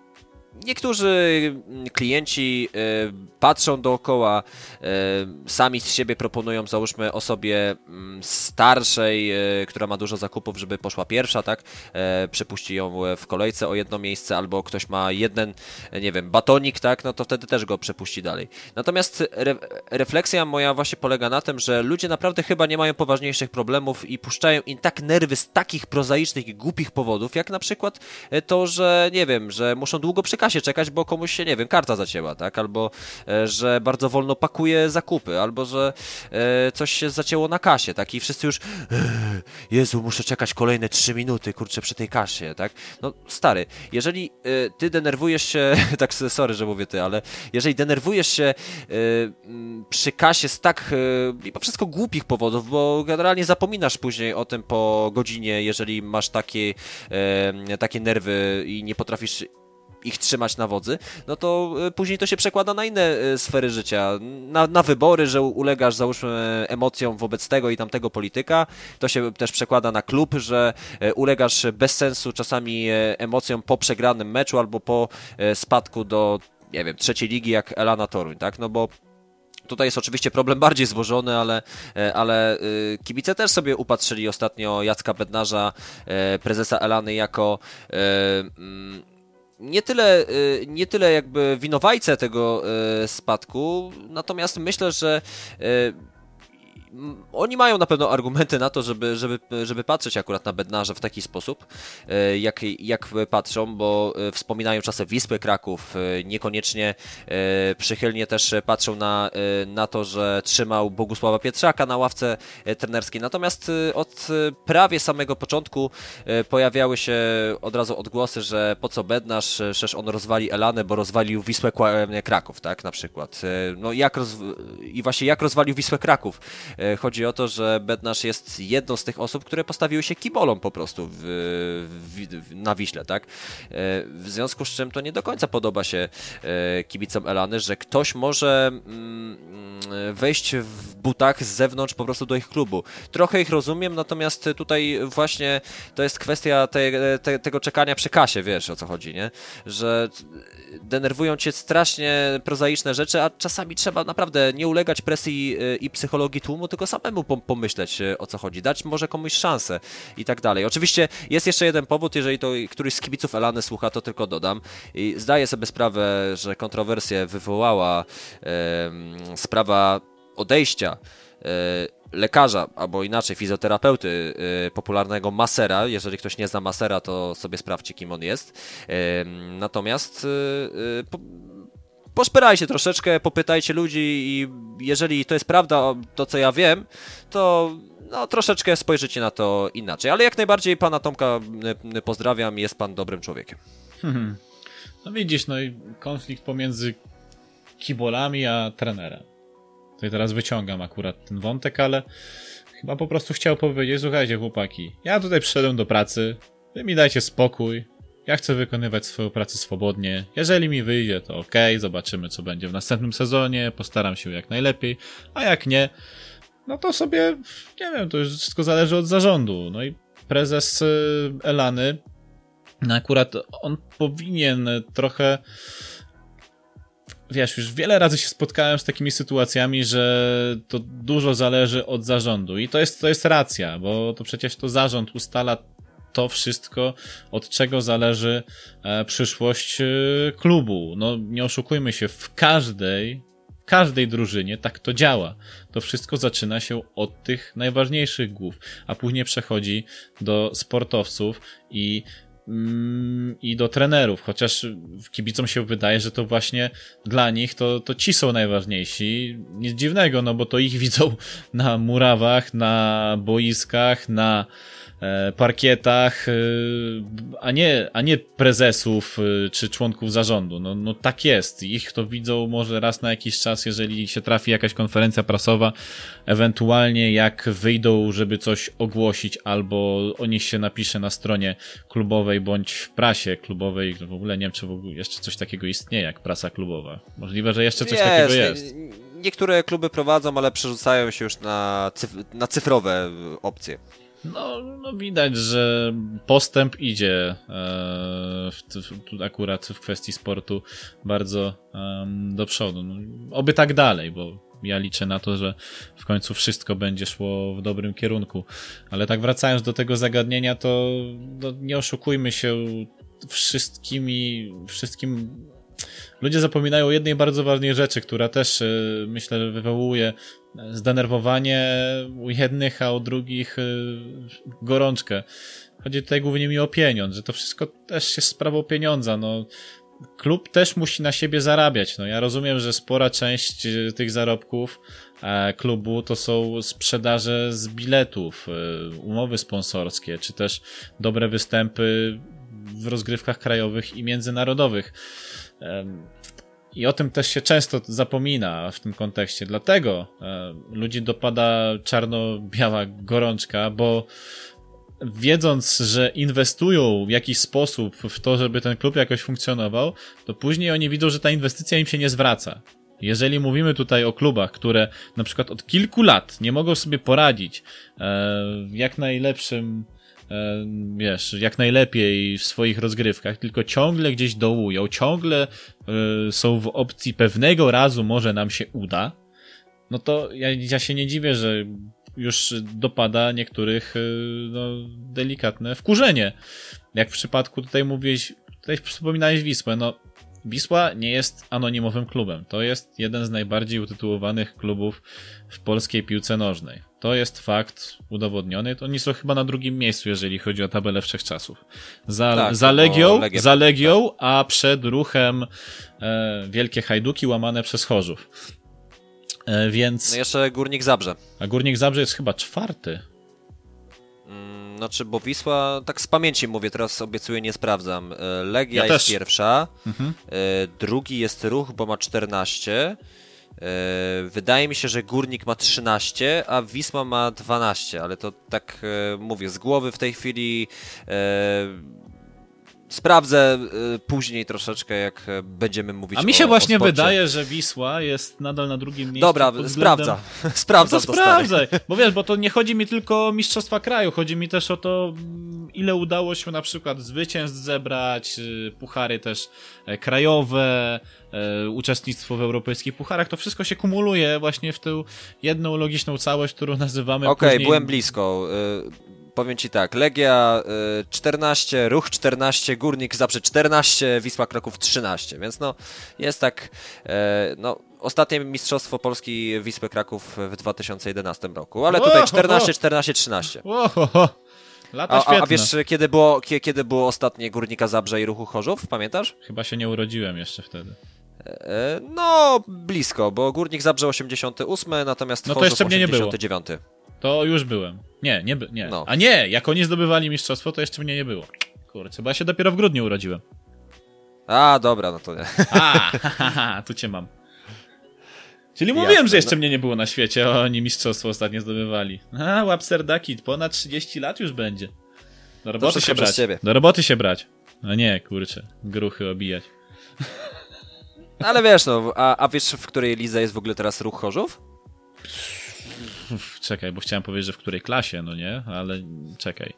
Niektórzy klienci y, patrzą dookoła, y, sami z siebie proponują, załóżmy osobie mm, starszej, y, która ma dużo zakupów, żeby poszła pierwsza, tak? Przepuści ją w kolejce o jedno miejsce, albo ktoś ma jeden, nie wiem, batonik, tak? No to wtedy też go przepuści dalej. Natomiast re refleksja moja właśnie polega na tym, że ludzie naprawdę chyba nie mają poważniejszych problemów i puszczają im tak nerwy z takich prozaicznych i głupich powodów, jak na przykład to, że nie wiem, że muszą długo kasie czekać, bo komuś się, nie wiem, karta zacięła, tak? Albo, e, że bardzo wolno pakuje zakupy, albo, że e, coś się zacięło na kasie, tak? I wszyscy już, e, Jezu, muszę czekać kolejne trzy minuty, kurczę, przy tej kasie, tak? No, stary, jeżeli ty denerwujesz się, tak, sorry, że mówię ty, ale jeżeli denerwujesz się przy kasie z tak, mimo wszystko głupich powodów, bo generalnie zapominasz później o tym po godzinie, jeżeli masz takie, takie nerwy i nie potrafisz ich trzymać na wodzy, no to e, później to się przekłada na inne e, sfery życia, na, na wybory, że ulegasz załóżmy emocjom wobec tego i tamtego polityka, to się też przekłada na klub, że e, ulegasz bez sensu czasami emocjom po przegranym meczu albo po spadku do, nie wiem, trzeciej ligi jak Elana Toruń, tak, no bo Tutaj jest oczywiście problem bardziej złożony, ale, ale kibice też sobie upatrzyli ostatnio Jacka Bednarza, prezesa Elany, jako mm, nie tyle, y, nie tyle jakby winowajcę tego y, spadku, natomiast myślę, że y, oni mają na pewno argumenty na to, żeby, żeby, żeby patrzeć akurat na Bednarza w taki sposób, e, jak, jak patrzą, bo e, wspominają czasem Wispy Kraków, e, niekoniecznie przychylnie też patrzą na, na to, że trzymał Bogusława Pietrzaka na ławce trenerskiej. Natomiast od prawie samego początku pojawiały się od razu odgłosy, że po co Bednarz, przecież on rozwali Elanę, bo rozwalił Wisłę Kraków, tak, na przykład. No jak roz... I właśnie jak rozwalił Wisłę Kraków. Chodzi o to, że Bednarz jest jedną z tych osób, które postawiły się kibolą po prostu w, w, na Wiśle, tak? W związku z czym to nie do końca podoba się kibicom Elany, że ktoś może mm, wejść w butach z zewnątrz po prostu do ich klubu. Trochę ich rozumiem, natomiast tutaj właśnie to jest kwestia te, te, tego czekania przy kasie, wiesz o co chodzi, nie? Że denerwują cię strasznie prozaiczne rzeczy, a czasami trzeba naprawdę nie ulegać presji y, i psychologii tłumu, tylko samemu pomyśleć y, o co chodzi, dać może komuś szansę i tak dalej. Oczywiście jest jeszcze jeden powód, jeżeli to któryś z kibiców Elany słucha, to tylko dodam. I zdaję sobie sprawę, że kontrowersję wywołała e, sprawa odejścia e, lekarza, albo inaczej fizjoterapeuty y, popularnego Masera. Jeżeli ktoś nie zna Masera, to sobie sprawdźcie, kim on jest. Natomiast y, y, po, poszperajcie troszeczkę, popytajcie ludzi i jeżeli to jest prawda, to co ja wiem, to no, troszeczkę spojrzycie na to inaczej. Ale jak najbardziej pana Tomka pozdrawiam, jest pan dobrym człowiekiem. No widzisz, no i konflikt pomiędzy kibolami a trenerem. Tutaj teraz wyciągam akurat ten wątek, ale chyba po prostu chciał powiedzieć, słuchajcie chłopaki, ja tutaj przyszedłem do pracy, wy mi dajcie spokój, ja chcę wykonywać swoją pracę swobodnie. Jeżeli mi wyjdzie, to ok, zobaczymy co będzie w następnym sezonie, postaram się jak najlepiej, a jak nie, no to sobie, nie wiem, to już wszystko zależy od zarządu. No i prezes y, Elany, no akurat on powinien trochę wiesz, już wiele razy się spotkałem z takimi sytuacjami, że to dużo zależy od zarządu i to jest, to jest racja, bo to przecież to zarząd ustala to wszystko, od czego zależy e, przyszłość e, klubu. No nie oszukujmy się, w każdej, w każdej drużynie tak to działa. To wszystko zaczyna się od tych najważniejszych głów, a później przechodzi do sportowców i i do trenerów, chociaż kibicom się wydaje, że to właśnie dla nich to, to ci są najważniejsi. Nic dziwnego, no bo to ich widzą na murawach, na boiskach, na parkietach, e, a nie, a nie prezesów e, czy członków zarządu. No, no tak jest. Ich to widzą może raz na jakiś czas, jeżeli się trafi jakaś konferencja prasowa, ewentualnie jak wyjdą, żeby coś ogłosić, albo o nich się napisze na stronie klubowej bądź w prasie klubowej. W ogóle nie wiem, czy w ogóle jeszcze coś takiego istnieje jak prasa klubowa. Możliwe, że jeszcze coś jest, takiego jest. Niektóre kluby prowadzą, ale przerzucają się już na, cyf na cyfrowe opcje. No, no widać, że postęp idzie e, w, akurat w kwestii sportu bardzo do przodu. No, oby tak dalej, bo ja liczę na to, że w końcu wszystko będzie szło w dobrym kierunku. Ale tak wracając do tego zagadnienia, to no, nie oszukujmy się wszystkimi, wszystkim ludzie zapominają o jednej bardzo ważnej rzeczy, która też y, myślę wywołuje zdenerwowanie u jednych, a u drugich y, gorączkę. Chodzi tutaj głównie mi o pieniądz, że to wszystko też jest sprawą pieniądza. No, klub też musi na siebie zarabiać. No, ja rozumiem, że spora część tych zarobków e, klubu to są sprzedaże z biletów, umowy sponsorskie, czy też dobre występy w rozgrywkach krajowych i międzynarodowych. I o tym też się często zapomina w tym kontekście. Dlatego ludzi dopada czarno-biała gorączka, bo wiedząc, że inwestują w jakiś sposób w to, żeby ten klub jakoś funkcjonował, to później oni widzą, że ta inwestycja im się nie zwraca. Jeżeli mówimy tutaj o klubach, które na przykład od kilku lat nie mogą sobie poradzić e, w jak najlepszym wiesz, jak najlepiej w swoich rozgrywkach, tylko ciągle gdzieś dołują, ciągle y, są w opcji pewnego razu może nam się uda, no to ja, ja się nie dziwię, że już dopada niektórych y, no, delikatne wkurzenie. Jak w przypadku tutaj mówiłeś, tutaj wspominałeś Wisłę, no Wisła nie jest anonimowym klubem. To jest jeden z najbardziej utytułowanych klubów w polskiej piłce nożnej. To jest fakt udowodniony. Oni są chyba na drugim miejscu, jeżeli chodzi o tabelę wszechczasów. Za, tak, za Legią, Legię, za Legią tak. a przed ruchem e, Wielkie Hajduki łamane przez Chorzów. E, więc... No jeszcze Górnik Zabrze. A Górnik Zabrze jest chyba czwarty. Mm, znaczy, bo Wisła, tak z pamięci mówię, teraz obiecuję, nie sprawdzam. E, Legia ja jest też. pierwsza, mhm. E, drugi jest Ruch, bo ma 14. Wydaje mi się, że Górnik ma 13, a Wisła ma 12, ale to tak mówię, z głowy w tej chwili Sprawdzę y, później troszeczkę, jak e, będziemy mówić A mi się o, właśnie o wydaje, że Wisła jest nadal na drugim miejscu. Dobra, względem... sprawdza. Sprawdza. No to sprawdzaj. Bo wiesz, bo to nie chodzi mi tylko o Mistrzostwa Kraju, chodzi mi też o to, mm, ile udało się na przykład zwycięstw zebrać, y, puchary też e, krajowe, e, uczestnictwo w europejskich pucharach. To wszystko się kumuluje właśnie w tę jedną logiczną całość, którą nazywamy. Okej, okay, później... byłem blisko y, powiem Ci tak, Legia 14, y, Ruch 14, Górnik Zabrze 14, Wisła Kraków 13, więc no jest tak, e, no ostatnie Mistrzostwo Polski Wisły Kraków w 2011 roku, ale tutaj 14, 14, 13. Lata a, a, a wiesz, kiedy było, kiedy było ostatnie Górnika Zabrze i Ruchu Chorzów, pamiętasz? Chyba się nie urodziłem jeszcze wtedy. E, no, blisko, bo Górnik Zabrze 88, natomiast no to Chorzów jeszcze 89. Nie było. To już byłem. Nie, nie, nie. No. A nie, jak oni zdobywali mistrzostwo, to jeszcze mnie nie było. Kurczę, bo ja się dopiero w grudniu urodziłem. A, dobra, no to nie. A, tu cię mam. Czyli mówiłem, Jasne, że jeszcze no. mnie nie było na świecie, a oni mistrzostwo ostatnio zdobywali. A, Łapserdaki, ponad 30 lat już będzie. Do roboty się brać. Ciebie. Do roboty się brać. No nie, kurczę, gruchy obijać. Ale wiesz, no, a, a wiesz w której lidze jest w ogóle teraz ruch Chorzów? Czekaj, bo chciałem powiedzieć, że w której klasie, no nie, ale czekaj,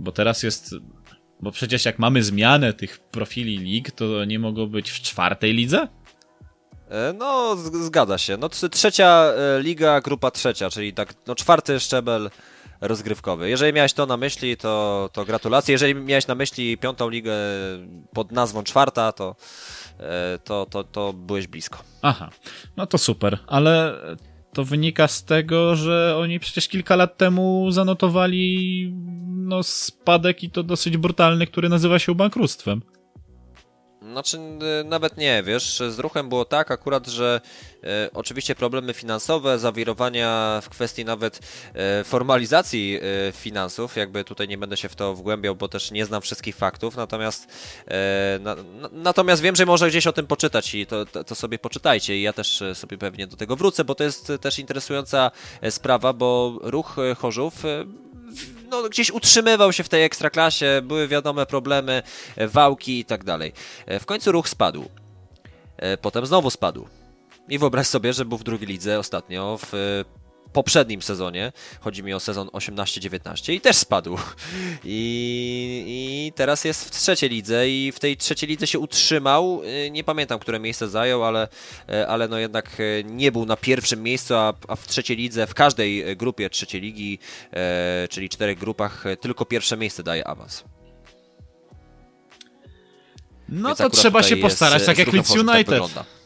bo teraz jest, bo przecież jak mamy zmianę tych profili lig, to nie mogą być w czwartej lidze? E, no, zgadza się. No, trzecia e, liga, grupa trzecia, czyli tak, no czwarty szczebel rozgrywkowy. Jeżeli miałeś to na myśli, to, to gratulacje. Jeżeli miałeś na myśli piątą ligę pod nazwą czwarta, to, e, to, to, to byłeś blisko. Aha, no to super, ale to wynika z tego, że oni przecież kilka lat temu zanotowali no, spadek i to dosyć brutalny, który nazywa się bankructwem. Znaczy, nawet nie, wiesz, z ruchem było tak akurat, że e, oczywiście problemy finansowe, zawirowania w kwestii nawet e, formalizacji e, finansów, jakby tutaj nie będę się w to wgłębiał, bo też nie znam wszystkich faktów, natomiast e, na, natomiast wiem, że może gdzieś o tym poczytać i to, to, to, sobie poczytajcie i ja też sobie pewnie do tego wrócę, bo to jest też interesująca sprawa, bo ruch Chorzów no, gdzieś utrzymywał się w tej ekstraklasie, były wiadome problemy, e, wałki i tak dalej. E, w końcu ruch spadł. E, potem znowu spadł. I wyobraź sobie, że był w drugiej lidze ostatnio w poprzednim sezonie, chodzi mi o sezon 18-19 i też spadł. I, I, teraz jest w trzeciej lidze i w tej trzeciej lidze się utrzymał. Y, nie pamiętam, które miejsce zajął, ale, y, ale no jednak y, nie był na pierwszym miejscu, a, a w trzeciej lidze, w każdej grupie trzeciej ligi, czyli czterech grupach, tylko pierwsze miejsce daje awans. No Więc to trzeba się postarać, tak jak Leeds United. Tak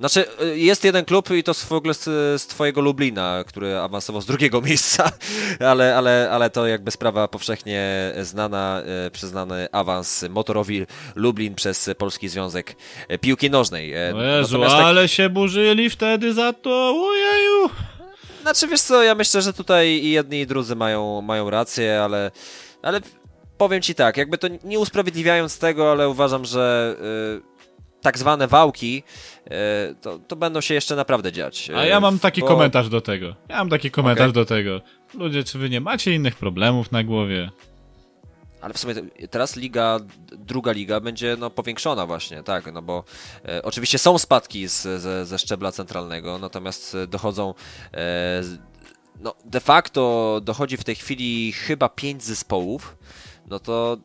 znaczy, y, jest jeden klub i to w ogóle z, z twojego Lublina, który awansował z drugiego miejsca, ale, ale, ale to jakby sprawa powszechnie znana, e, przyznany awans motorowi Lublin przez Polski Związek Piłki Nożnej. E, o Jezu, tak... ale się burzyli wtedy za to, ojeju! Znaczy, wiesz co, ja myślę, że tutaj i jedni i drudzy mają, mają rację, ale, ale powiem ci tak, jakby to nie usprawiedliwiając tego, ale uważam, że... Yy, tak zwane wałki, e, to, to będą się jeszcze naprawdę dziać. A ja mam taki bo... komentarz do tego. Ja mam taki komentarz okay. do tego. Ludzie, czy wy nie macie innych problemów na głowie? Ale w sumie teraz liga, druga liga będzie no, powiększona właśnie, tak, no bo e, oczywiście są spadki z, ze, ze szczebla centralnego, natomiast dochodzą e, no, de facto dochodzi w tej chwili chyba pięć zespołów, no to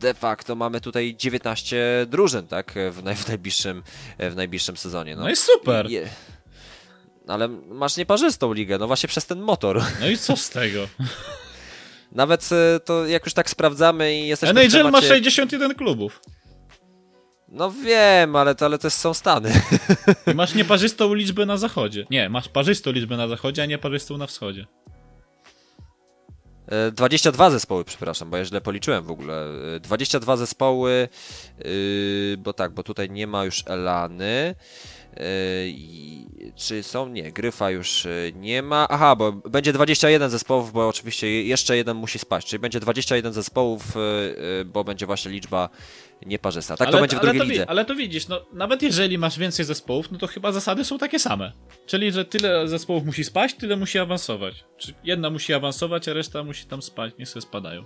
de facto mamy tutaj 19 drużyn, tak, w, naj, w najbliższym, w najbliższym sezonie. No, no i super. I, ale masz nieparzystą ligę, no właśnie przez ten motor. No i co z tego? Nawet e, to jak już tak sprawdzamy i jesteśmy NHL temacie... ma 61 klubów. No wiem, ale to, ale to są Stany. I masz nieparzystą liczbę na zachodzie. Nie, masz parzystą liczbę na zachodzie, a nieparzystą na wschodzie. 22 e, zespoły, przepraszam, bo ja źle policzyłem w ogóle. 22 e, zespoły, yy, bo tak, bo tutaj nie ma już Elany. Yy, czy są? Nie, Gryfa już nie ma. Aha, bo będzie 21 zespołów, bo oczywiście jeszcze jeden musi spaść, czyli będzie 21 zespołów, bo będzie właśnie liczba nieparzysta. Tak ale, to będzie w drugiej lidze. Ale to widzisz, no, nawet jeżeli masz więcej zespołów, no to chyba zasady są takie same. Czyli, że tyle zespołów musi spaść, tyle musi awansować. Czy jedna musi awansować, a reszta musi tam spać, niech sobie spadają.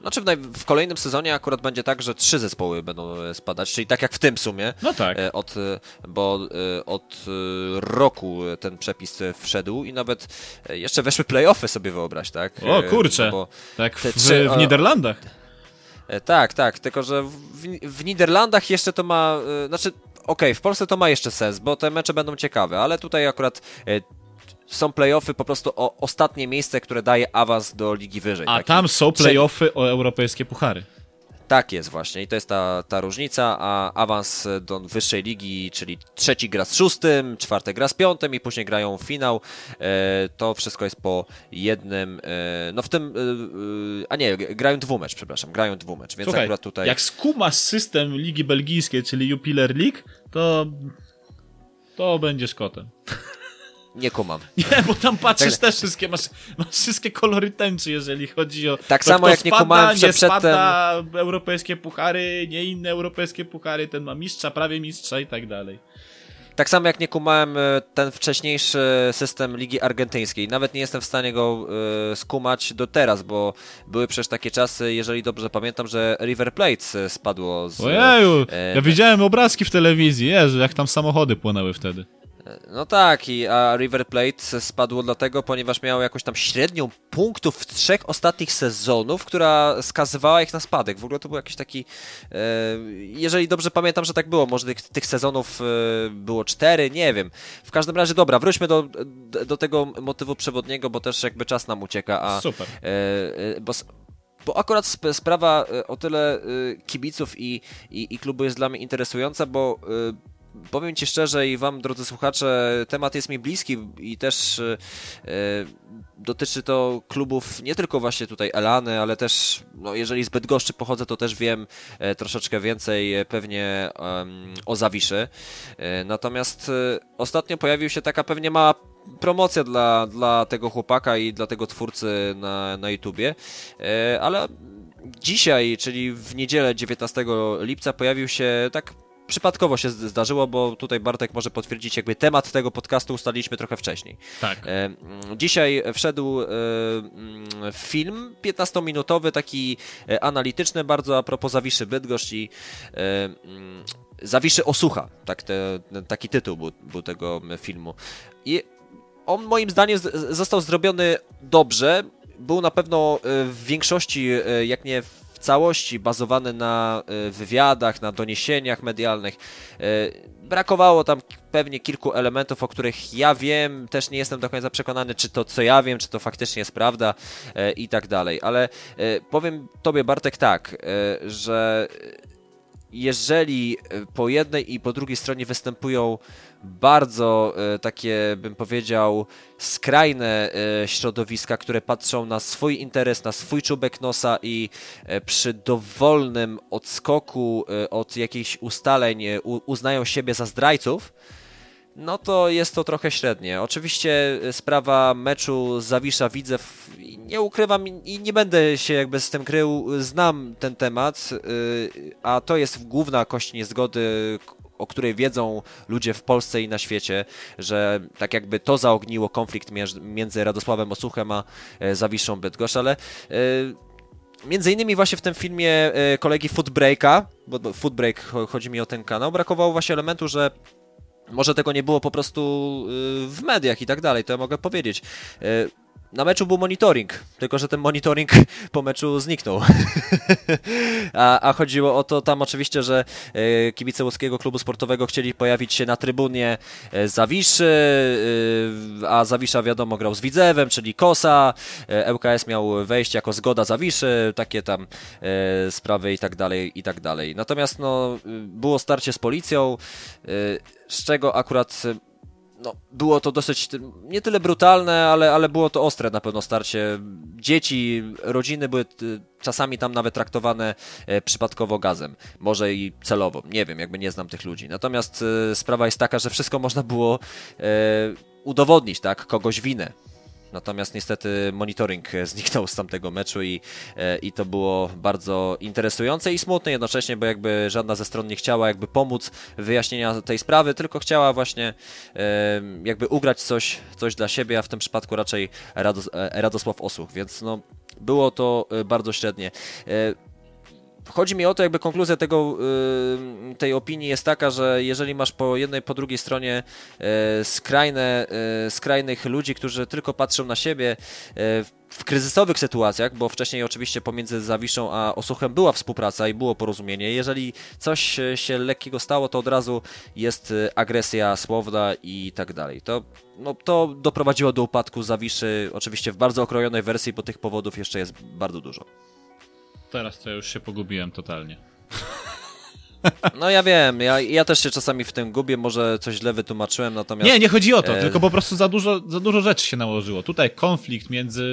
Znaczy w, w, kolejnym sezonie akurat będzie tak, że trzy zespoły będą e, spadać, czyli tak jak w tym sumie. No tak. E, od, e, bo od roku ten przepis wszedł i nawet jeszcze weszły playoffy sobie wyobraź, tak? O kurczę, no tak w, trzy, w Niderlandach. Tak, tak, tylko że w, w Niderlandach jeszcze to ma, znaczy okej, okay, w Polsce to ma jeszcze sens, bo te mecze będą ciekawe, ale tutaj akurat są playoffy po prostu o ostatnie miejsce, które daje awans do ligi wyżej. A tam są playoffy o europejskie puchary. Tak jest właśnie i to jest ta, ta różnica, a awans do wyższej ligi, czyli trzeci gra z szóstym, czwarty gra z piątym i później grają finał, e, to wszystko jest po jednym, e, no w tym, e, a nie, grają dwumecz, przepraszam, grają dwumecz, więc Słuchaj, akurat tutaj... jak skumasz system ligi belgijskiej, czyli Jupiler League, to to będziesz kotem. Nie kumam. Nie, bo tam patrzysz tak. też wszystkie, masz, masz wszystkie kolory tęczy, jeżeli chodzi o Tak to, samo jak spada, nie kumałem nie spada, europejskie puchary, nie inne europejskie puchary, ten ma mistrza, prawie mistrza i tak dalej. Tak samo jak nie kumałem e, ten wcześniejszy system Ligi Argentyńskiej. Nawet nie jestem w stanie go y, skumać do teraz, bo były przecież takie czasy, jeżeli dobrze pamiętam, że River Plate e, spadło z... Ojeju, ja widziałem obrazki w telewizji, Jezu, jak tam samochody płynęły wtedy. No tak, i, a River Plate spadło dlatego, ponieważ miało jakąś tam średnią punktów w trzech ostatnich sezonów, która skazywała ich na spadek. W ogóle to był jakiś taki. E, jeżeli dobrze pamiętam, że tak było, może tych, tych sezonów e, było cztery, nie wiem. W każdym razie, dobra, wróćmy do, do tego motywu przewodniego, bo też jakby czas nam ucieka. A, Super. E, bo, bo akurat sp sprawa e, o tyle e, kibiców i, i, i klubu jest dla mnie interesująca, bo e, powiem Ci szczerze i Wam, drodzy słuchacze, temat jest mi bliski i też e, dotyczy to klubów nie tylko właśnie tutaj Elany, ale też, no, jeżeli z Bydgoszczy pochodzę, to też wiem e, troszeczkę więcej e, pewnie o Zawiszy. natomiast ostatnio pojawił się taka pewnie mała promocja dla, dla tego chłopaka i dla tego twórcy na, na YouTubie, ale dzisiaj, czyli w niedzielę 19 lipca pojawił się tak przypadkowo się zdarzyło, bo tutaj Bartek może potwierdzić, jakby temat tego podcastu ustaliliśmy trochę wcześniej. Tak. E, dzisiaj wszedł e, mm, film 15-minutowy, taki e, analityczny, bardzo a propos Zawiszy Bydgoszcz i mm, Zawiszy Osucha, tak te, taki tytuł był, był tego filmu. I on moim zdaniem został zrobiony dobrze, był na pewno w większości, jak nie w całości bazowany na e, wywiadach, na doniesieniach medialnych. E, brakowało tam pewnie kilku elementów, o których ja wiem, też nie jestem do końca przekonany, czy to co ja wiem, czy to faktycznie jest prawda e, i tak dalej. Ale powiem Tobie, Bartek, tak, że jeżeli po jednej i po drugiej stronie występują bardzo e, takie, bym powiedział, skrajne e, środowiska, które patrzą na swój interes, na swój czubek nosa i e, przy dowolnym odskoku od jakichś ustaleń uznają siebie za zdrajców, no to jest to trochę średnie. Oczywiście sprawa meczu Zawisza Widzew, nie ukrywam i nie będę się jakby z tym krył, znam ten temat, a to jest główna kość niezgody, o której wiedzą ludzie w Polsce i na świecie, że tak jakby to zaogniło konflikt między Radosławem Osuchem a e, Zawiszą Bydgoszcz, ale e, Między innymi właśnie w tym filmie e, kolegi Footbreaka, bo Footbreak chodzi mi o ten kanał, brakowało właśnie elementu, że może tego nie było po prostu w mediach i tak dalej, to ja mogę powiedzieć na meczu był monitoring, tylko że ten monitoring po meczu zniknął. a, a, chodziło o to tam oczywiście, że e, kibice Łódzkiego Klubu Sportowego chcieli pojawić się na trybunie e, Zawiszy, e, a Zawisza wiadomo grał z Widzewem, czyli Kosa, ŁKS miał wejść jako zgoda Zawiszy, takie tam sprawy i tak dalej, i tak dalej. Natomiast no, było starcie z policją, z czego akurat no, było to dosyć nie tyle brutalne, ale, ale było to ostre na pewno starcie. Dzieci, rodziny były czasami tam nawet traktowane e, przypadkowo gazem, może i celowo, nie wiem, jakby nie znam tych ludzi. Natomiast e, sprawa jest taka, że wszystko można było e, udowodnić, tak, kogoś winę. Natomiast niestety monitoring zniknął z tamtego meczu i, e, i to było bardzo interesujące i smutne jednocześnie, bo jakby żadna ze stron nie chciała jakby pomóc wyjaśnienia tej sprawy, tylko chciała właśnie e, jakby ugrać coś, coś dla siebie, a w tym przypadku raczej Rados e, Radosław Osuch, więc no było to bardzo średnie. Chodzi mi o to, jakby konkluzja tego, y, tej opinii jest taka, że jeżeli masz po jednej, po drugiej stronie y, skrajne, y, skrajnych ludzi, którzy tylko patrzą na siebie w kryzysowych sytuacjach, bo wcześniej oczywiście pomiędzy Zawiszą a Osuchem była współpraca i było porozumienie. Jeżeli coś się lekkiego stało, to od razu jest agresja słowna i tak dalej. To, no, to doprowadziło do upadku Zawiszy, oczywiście w bardzo okrojonej wersji, bo tych powodów jeszcze jest bardzo dużo teraz to ja już się pogubiłem totalnie. No ja wiem, ja, ja też się czasami w tym gubię, może coś źle wytłumaczyłem, natomiast... Nie, nie chodzi o to, e... tylko po prostu za dużo, za dużo rzeczy się nałożyło. Tutaj konflikt między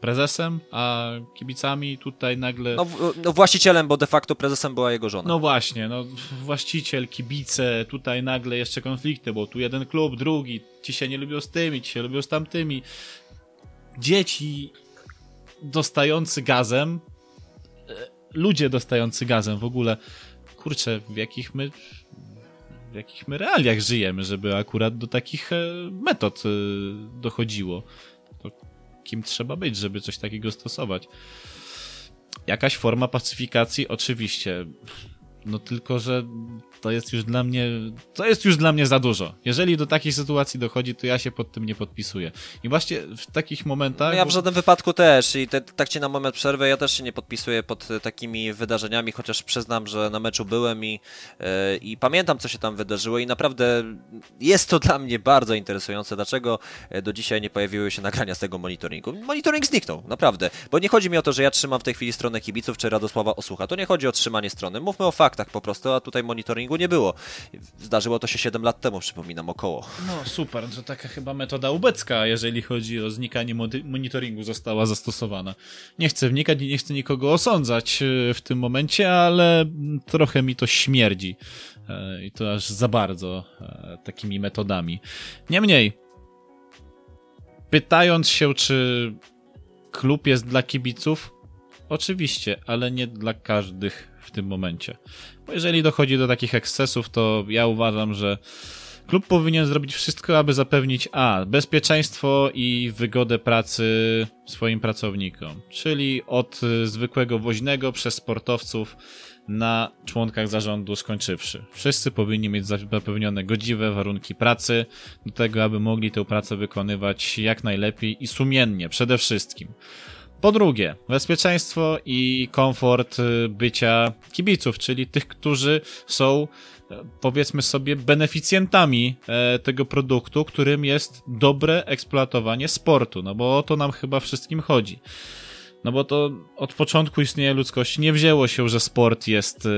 prezesem, a kibicami tutaj nagle... No, no, właścicielem, bo de facto prezesem była jego żona. No właśnie, no właściciel, kibice, tutaj nagle jeszcze konflikty, bo tu jeden klub, drugi, ci się nie lubią z tymi, ci się lubią z tamtymi. Dzieci dostający gazem ludzie dostający gazem w ogóle, kurczę, w jakich my w jakich my realiach żyjemy, żeby akurat do takich e, metod e, dochodziło. To kim trzeba być, żeby coś takiego stosować? Jakaś forma pacyfikacji, oczywiście. No tylko, że to jest już dla mnie, to jest już dla mnie za dużo. Jeżeli do takiej sytuacji dochodzi, to ja się pod tym nie podpisuję. I właśnie w takich momentach... No ja w żadnym wypadku też i te, tak ci na moment przerwy, ja też się nie podpisuję pod takimi wydarzeniami, chociaż przyznam, że na meczu byłem i, yy, i pamiętam, co się tam wydarzyło i naprawdę jest to dla mnie bardzo interesujące, dlaczego e, do dzisiaj nie pojawiły się nagrania z tego monitoringu. Monitoring zniknął, naprawdę, bo nie chodzi mi o to, że ja trzymam w tej chwili stronę kibiców czy Radosława Osłucha, to nie chodzi o trzymanie strony, mówmy o faktach po prostu, a tutaj nie było. Zdarzyło to się 7 lat temu, przypominam, około. No super, to taka chyba metoda ubecka, jeżeli chodzi o znikanie monitoringu, została zastosowana. Nie chcę wnikać i nie chcę nikogo osądzać e, w tym momencie, ale trochę mi to śmierdzi. E, I to aż za bardzo e, takimi metodami. Niemniej, pytając się, czy klub jest dla kibiców, oczywiście, ale nie dla każdych w tym momencie. Bo jeżeli dochodzi do takich ekscesów, to ja uważam, że klub powinien zrobić wszystko, aby zapewnić a. bezpieczeństwo i wygodę pracy swoim pracownikom, czyli od zwykłego woźnego przez sportowców na członkach zarządu skończywszy. Wszyscy powinni mieć zapewnione godziwe warunki pracy do tego, aby mogli tę pracę wykonywać jak najlepiej i sumiennie przede wszystkim. Po drugie, bezpieczeństwo i komfort y, bycia kibiców, czyli tych, którzy są e, powiedzmy sobie beneficjentami e, tego produktu, którym jest dobre eksploatowanie sportu, no bo o to nam chyba wszystkim chodzi. No bo to od początku istnienia ludzkości nie wzięło się, że sport jest y,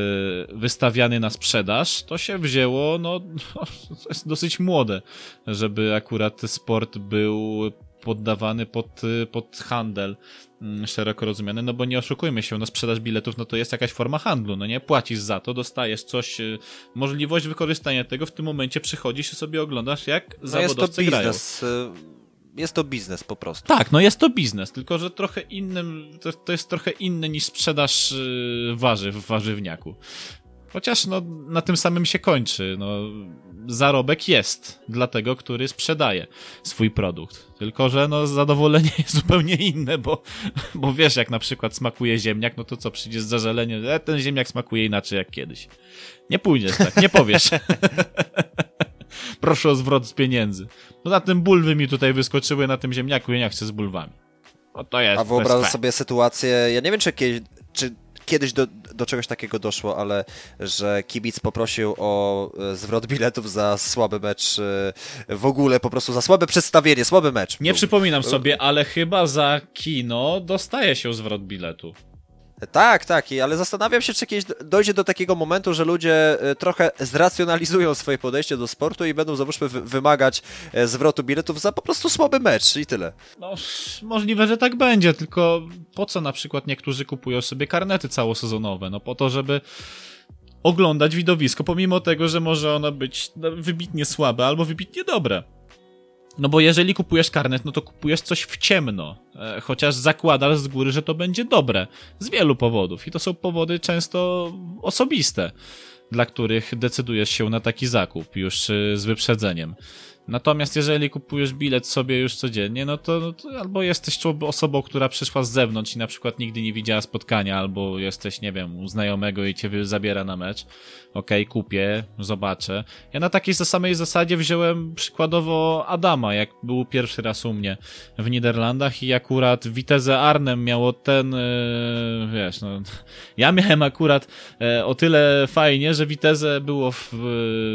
wystawiany na sprzedaż. To się wzięło, no, to jest dosyć młode, żeby akurat sport był poddawany pod, y, pod handel mm, szeroko rozumiany, no bo nie oszukujmy się, no sprzedaż biletów, no to jest jakaś forma handlu, no nie? Płacisz za to, dostajesz coś, y, możliwość wykorzystania tego, w tym momencie przychodzisz i sobie oglądasz, jak no zawodowcy jest to biznes. grają. Y, jest to biznes po prostu. Tak, no jest to biznes, tylko że trochę innym, to, to jest trochę inny niż sprzedaż warzyw w warzywniaku. Chociaż no, na tym samym się kończy. No, zarobek jest dla tego, który sprzedaje swój produkt. Tylko, że no, zadowolenie jest zupełnie inne, bo, bo wiesz, jak na przykład smakuje ziemniak, no to co, przyjdzie z zażaleniem, e, ten ziemniak smakuje inaczej jak kiedyś. Nie pójdziesz tak, nie powiesz. Proszę o zwrot z pieniędzy. Poza tym bulwy mi tutaj wyskoczyły na tym ziemniaku, ja nie chcę z bulwami. O, to jest, A wyobraź sobie sytuację, ja nie wiem czy, kiedyś, czy kiedyś do, do czegoś takiego doszło, ale że kibic poprosił o e, zwrot biletów za słaby mecz, e, w ogóle po prostu za słabe przedstawienie, słaby mecz. Nie przypominam sobie, ale chyba za kino dostaje się zwrot biletu. Tak, tak, ale zastanawiam się, czy kiedyś dojdzie do takiego momentu, że ludzie e, trochę zracjonalizują swoje podejście do sportu i będą, załóżmy, wymagać e, zwrotu biletów za po prostu słaby mecz i tyle. No, możliwe, że tak będzie, tylko po co na przykład niektórzy kupują sobie karnety całosezonowe? No po to, żeby oglądać widowisko, pomimo tego, że może ono być wybitnie słabe albo wybitnie dobre. No bo jeżeli kupujesz karnet, no to kupujesz coś w ciemno, e, chociaż zakładasz z góry, że to będzie dobre. Z wielu powodów. I to są powody często osobiste, dla których decydujesz się na taki zakup już e, z wyprzedzeniem. Natomiast jeżeli kupujesz bilet sobie już codziennie, no to, no to, albo jesteś osobą, która przyszła z zewnątrz i na przykład nigdy nie widziała spotkania, albo jesteś, nie wiem, u znajomego i cię zabiera na mecz. Okej, okay, kupię, zobaczę. Ja na takiej samej zasadzie wziąłem przykładowo Adama, jak był pierwszy raz u mnie w Niderlandach i akurat Vitesse Arnhem miało ten, yy, wiesz, no, ja miałem akurat yy, o tyle fajnie, że Vitesse było w,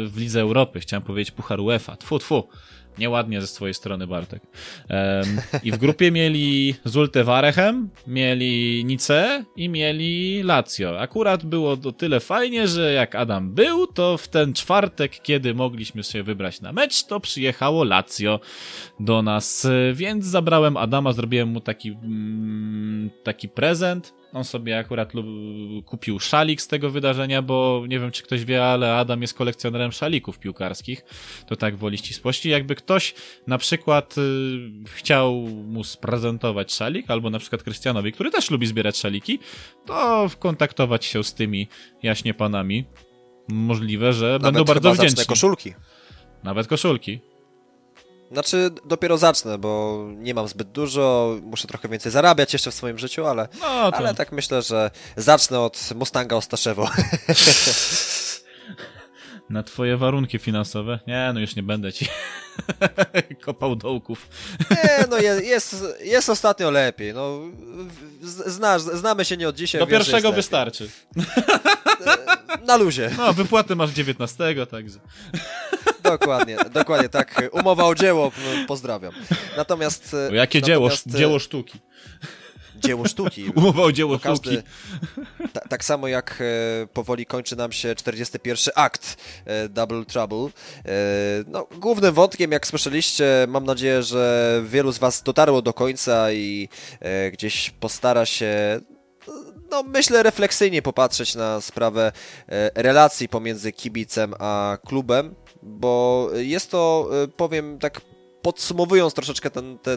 w Lidze Europy, chciałem powiedzieć Puchar UEFA. Tfu, tfu. Nieładnie ze swojej strony, Bartek. Um, I w grupie mieli Zulte Warechem, mieli Nice i mieli Lazio. Akurat było to tyle fajnie, że jak Adam był, to w ten czwartek, kiedy mogliśmy się wybrać na mecz, to przyjechało Lazio do nas. Więc zabrałem Adama, zrobiłem mu taki, mm, taki prezent on sobie akurat kupił szalik z tego wydarzenia, bo nie wiem, czy ktoś wie, ale Adam jest kolekcjonerem szalików piłkarskich. To tak woli ścisłości. Jakby ktoś na przykład y, chciał mu sprezentować szalik, albo na przykład Krystianowi, który też lubi zbierać szaliki, to kontaktować się z tymi jaśnie panami. Możliwe, że Nawet będą bardzo wdzięczni. koszulki. Nawet koszulki. Znaczy, dopiero zacznę, bo nie mam zbyt dużo, muszę trochę więcej zarabiać jeszcze w swoim życiu, ale, no, to... ale tak myślę, że zacznę od Mustanga Ostaszewo. Na twoje warunki finansowe? Nie, no już nie będę ci kopał dołków. nie, no jest, jest, jest ostatnio lepiej. No, znasz, znamy się nie od dzisiaj. Do pierwszego wystarczy. Na luzie. No, wypłaty masz 19, także. Dokładnie, dokładnie, tak. Umowa o dzieło, pozdrawiam. Natomiast... O jakie natomiast, dzieło, dzieło sztuki? dzieło sztuki. Umowa o dzieło każdy, sztuki. Ta, tak samo jak e, powoli kończy nam się 41 akt e, Double Trouble. E, no, głównym wątkiem, jak słyszeliście, mam nadzieję, że wielu z Was dotarło do końca i e, gdzieś postara się no, myślę, refleksyjnie popatrzeć na sprawę e, relacji pomiędzy kibicem a klubem, bo jest to, e, powiem tak podsumowując troszeczkę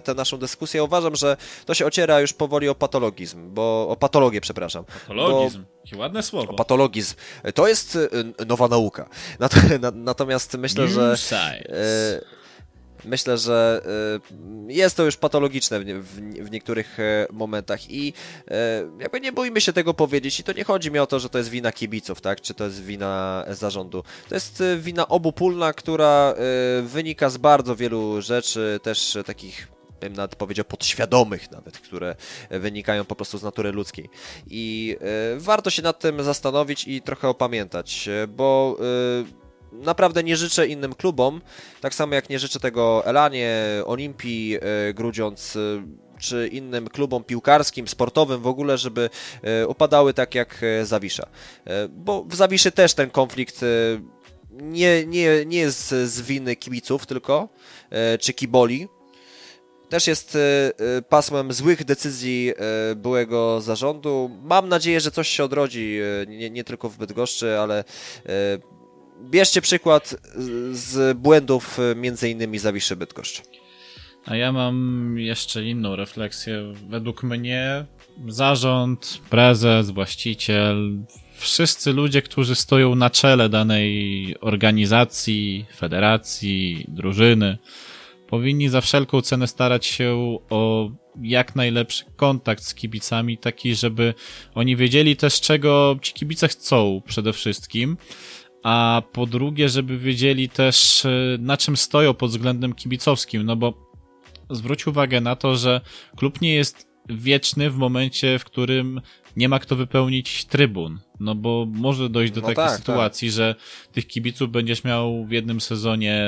tę naszą dyskusję, uważam, że to się ociera już powoli o patologizm, bo o patologię, przepraszam. Patologizm, bo, ładne słowo. Patologizm. To jest e, nowa nauka. Natomiast myślę, New że... Science myślę, że y, jest to już patologiczne w niektórych e, momentach i e, jakby nie bójmy się tego powiedzieć i to nie chodzi mi o to, że to jest wina kibiców, tak, czy to jest wina zarządu. To jest e, wina obopólna, która wynika z bardzo wielu rzeczy, też takich bym nawet powiedział podświadomych nawet, które wynikają po prostu z natury ludzkiej. I warto się nad tym zastanowić i trochę opamiętać, bo naprawdę nie życzę innym klubom, tak samo jak nie życzę tego Elanie, Olimpii, e, Grudziąc e, czy innym klubom piłkarskim, sportowym w ogóle, żeby e, upadały tak jak Zawisza. Bo w Zawiszy też ten konflikt nie, nie, nie jest z winy kibiców tylko, czy kiboli, też jest pasmem złych decyzji byłego zarządu. Mam nadzieję, że coś się odrodzi, nie, nie tylko w Bydgoszczy, ale bierzcie przykład z błędów e, między innymi Zawiszy Bydgoszcz. A ja mam jeszcze inną refleksję. Według mnie zarząd, prezes, właściciel, wszyscy ludzie, którzy stoją na czele danej organizacji, federacji, drużyny, powinni za wszelką cenę starać się o jak najlepszy kontakt z kibicami, taki, żeby oni wiedzieli też, czego ci kibice chcą przede wszystkim, a po drugie, żeby wiedzieli też e, na czym stoją pod względem kibicowskim, no bo zwróć uwagę na to, że klub nie jest wieczny w momencie, w którym nie ma kto wypełnić trybun. No bo może dojść do no takiej tak, tak. sytuacji, tak. że tych kibiców będziesz miał w jednym sezonie,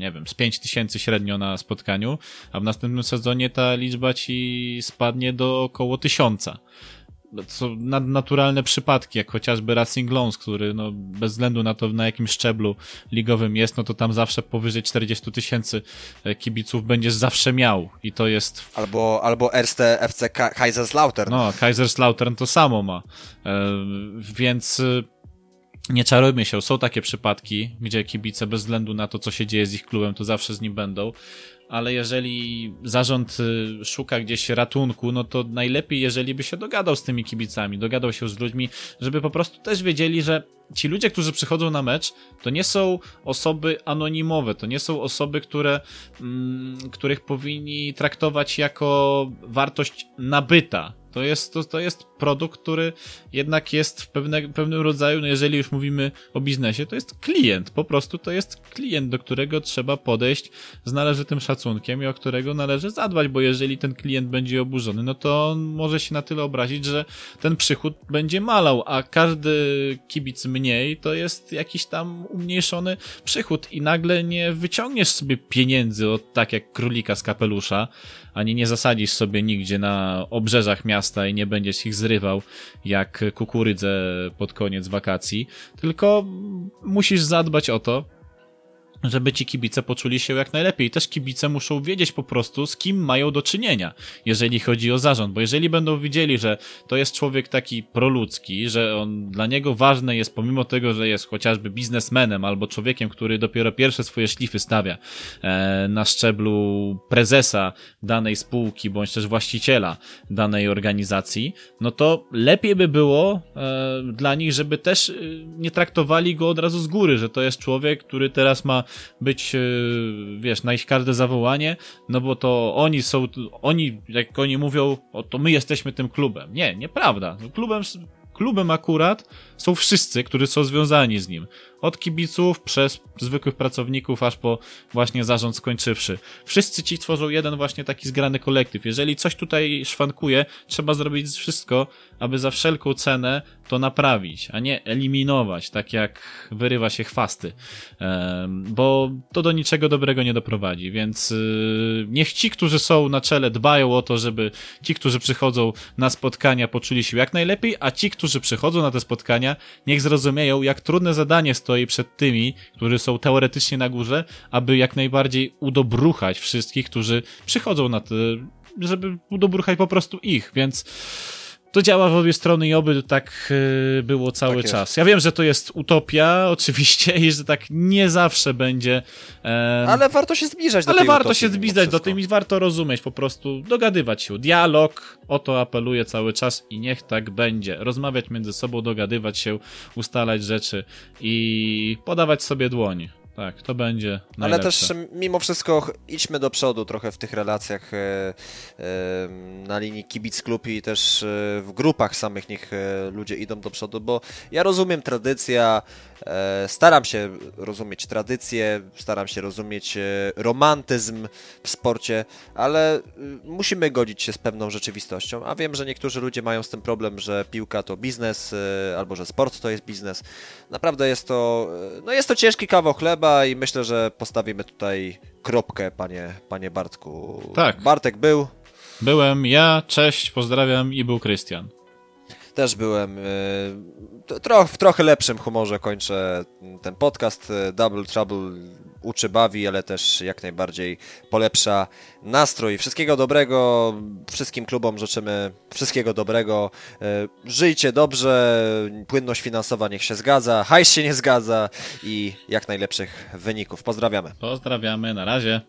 nie wiem, z 5 tysięcy średnio na spotkaniu, a w następnym sezonie ta liczba ci spadnie do około tysiąca są nadnaturalne przypadki, jak chociażby Racing Lons, który no, bez względu na to, na jakim szczeblu ligowym jest, no to tam zawsze powyżej 40 tysięcy e, kibiców będziesz zawsze miał i to jest... Albo, albo Erste FC Kaiserslautern. No, Kaiserslautern to samo ma. E, więc e, nie czarujmy się, są takie przypadki, gdzie kibice bez względu na to, co się dzieje z ich klubem, to zawsze z nim będą ale jeżeli zarząd y, szuka gdzieś ratunku, no to najlepiej, jeżeli by się dogadał z tymi kibicami, dogadał się z ludźmi, żeby po prostu też wiedzieli, że ci ludzie, którzy przychodzą na mecz, to nie są osoby anonimowe, to nie są osoby, które, mm, których powinni traktować jako wartość nabyta. To jest, to, to jest produkt, który jednak jest w pewne, pewnym rodzaju, no jeżeli już mówimy o biznesie, to jest klient. Po prostu to jest klient, do którego trzeba podejść z należytym szacunkiem i o którego należy zadbać, bo jeżeli ten klient będzie oburzony, no to on może się na tyle obrazić, że ten przychód będzie malał, a każdy kibic mniej to jest jakiś tam umniejszony przychód. I nagle nie wyciągniesz sobie pieniędzy od tak jak królika z kapelusza, ani nie zasadzisz sobie nigdzie na obrzeżach miasta i nie będziesz ich zrywał jak kukurydzę pod koniec wakacji, tylko musisz zadbać o to, żeby ci kibice poczuli się jak najlepiej. Też kibice muszą wiedzieć po prostu, z kim mają do czynienia, jeżeli chodzi o zarząd, bo jeżeli będą widzieli, że to jest człowiek taki proludzki, że on dla niego ważne jest, pomimo tego, że jest chociażby biznesmenem albo człowiekiem, który dopiero pierwsze swoje szlify stawia e, na szczeblu prezesa danej spółki, bądź też właściciela danej organizacji, no to lepiej by było e, dla nich, żeby też e, nie traktowali go od razu z góry, że to jest człowiek, który teraz ma być, e, wiesz, na ich każde zawołanie, no bo to oni są, oni, jak oni mówią, o, to my jesteśmy tym klubem. Nie, nieprawda. Klubem, klubem akurat są wszyscy, którzy są związani z nim. Od kibiców przez zwykłych pracowników, aż po właśnie zarząd skończywszy. Wszyscy ci tworzą jeden właśnie taki zgrany kolektyw. Jeżeli coś tutaj szwankuje, trzeba zrobić wszystko, aby za wszelką cenę to naprawić, a nie eliminować, tak jak wyrywa się chwasty. Bo to do niczego dobrego nie doprowadzi, więc y, niech ci, którzy są na czele, dbają o to, żeby ci, którzy przychodzą na spotkania, poczuli się jak najlepiej, a ci, którzy przychodzą na te spotkania, niech zrozumieją, jak trudne zadanie stoi przed tymi, którzy są teoretycznie na górze, aby jak najbardziej udobruchać wszystkich, którzy przychodzą na te, żeby udobruchać po prostu ich, więc to działa w obie strony i oby tak e, było cały tak czas. Ja wiem, że to jest utopia, oczywiście, i że tak nie zawsze będzie. E... Ale warto się zbliżać do Ale warto utopii, się zbliżać do tym i warto rozumieć, po prostu dogadywać się. Dialog, o to apeluję cały czas i niech tak będzie. Rozmawiać między sobą, dogadywać się, ustalać rzeczy i podawać sobie dłoń. Tak, to będzie. Najlepsze. Ale też mimo wszystko idźmy do przodu trochę w tych relacjach e, e, na linii kibic klub i też e, w grupach samych niech ludzie idą do przodu, bo ja rozumiem tradycja, staram się rozumieć tradycję, staram się rozumieć romantyzm w sporcie, ale musimy godzić się z pewną rzeczywistością, a wiem, że niektórzy ludzie mają z tym problem, że piłka to biznes albo że sport to jest biznes. Naprawdę jest to, no jest to ciężki kawał chleba, i myślę, że postawimy tutaj kropkę, panie, panie Bartku. Tak. Bartek był. Byłem ja, cześć, pozdrawiam i był Krystian. Też byłem. Y, w trochę lepszym humorze kończę ten podcast. Y, Double Trouble uczy, bawi, ale też jak najbardziej polepsza nastrój. Wszystkiego dobrego, wszystkim klubom życzymy wszystkiego dobrego. E, żyjcie dobrze, płynność finansowa niech się zgadza, hajs się nie zgadza i jak najlepszych wyników. Pozdrawiamy. Pozdrawiamy, na razie.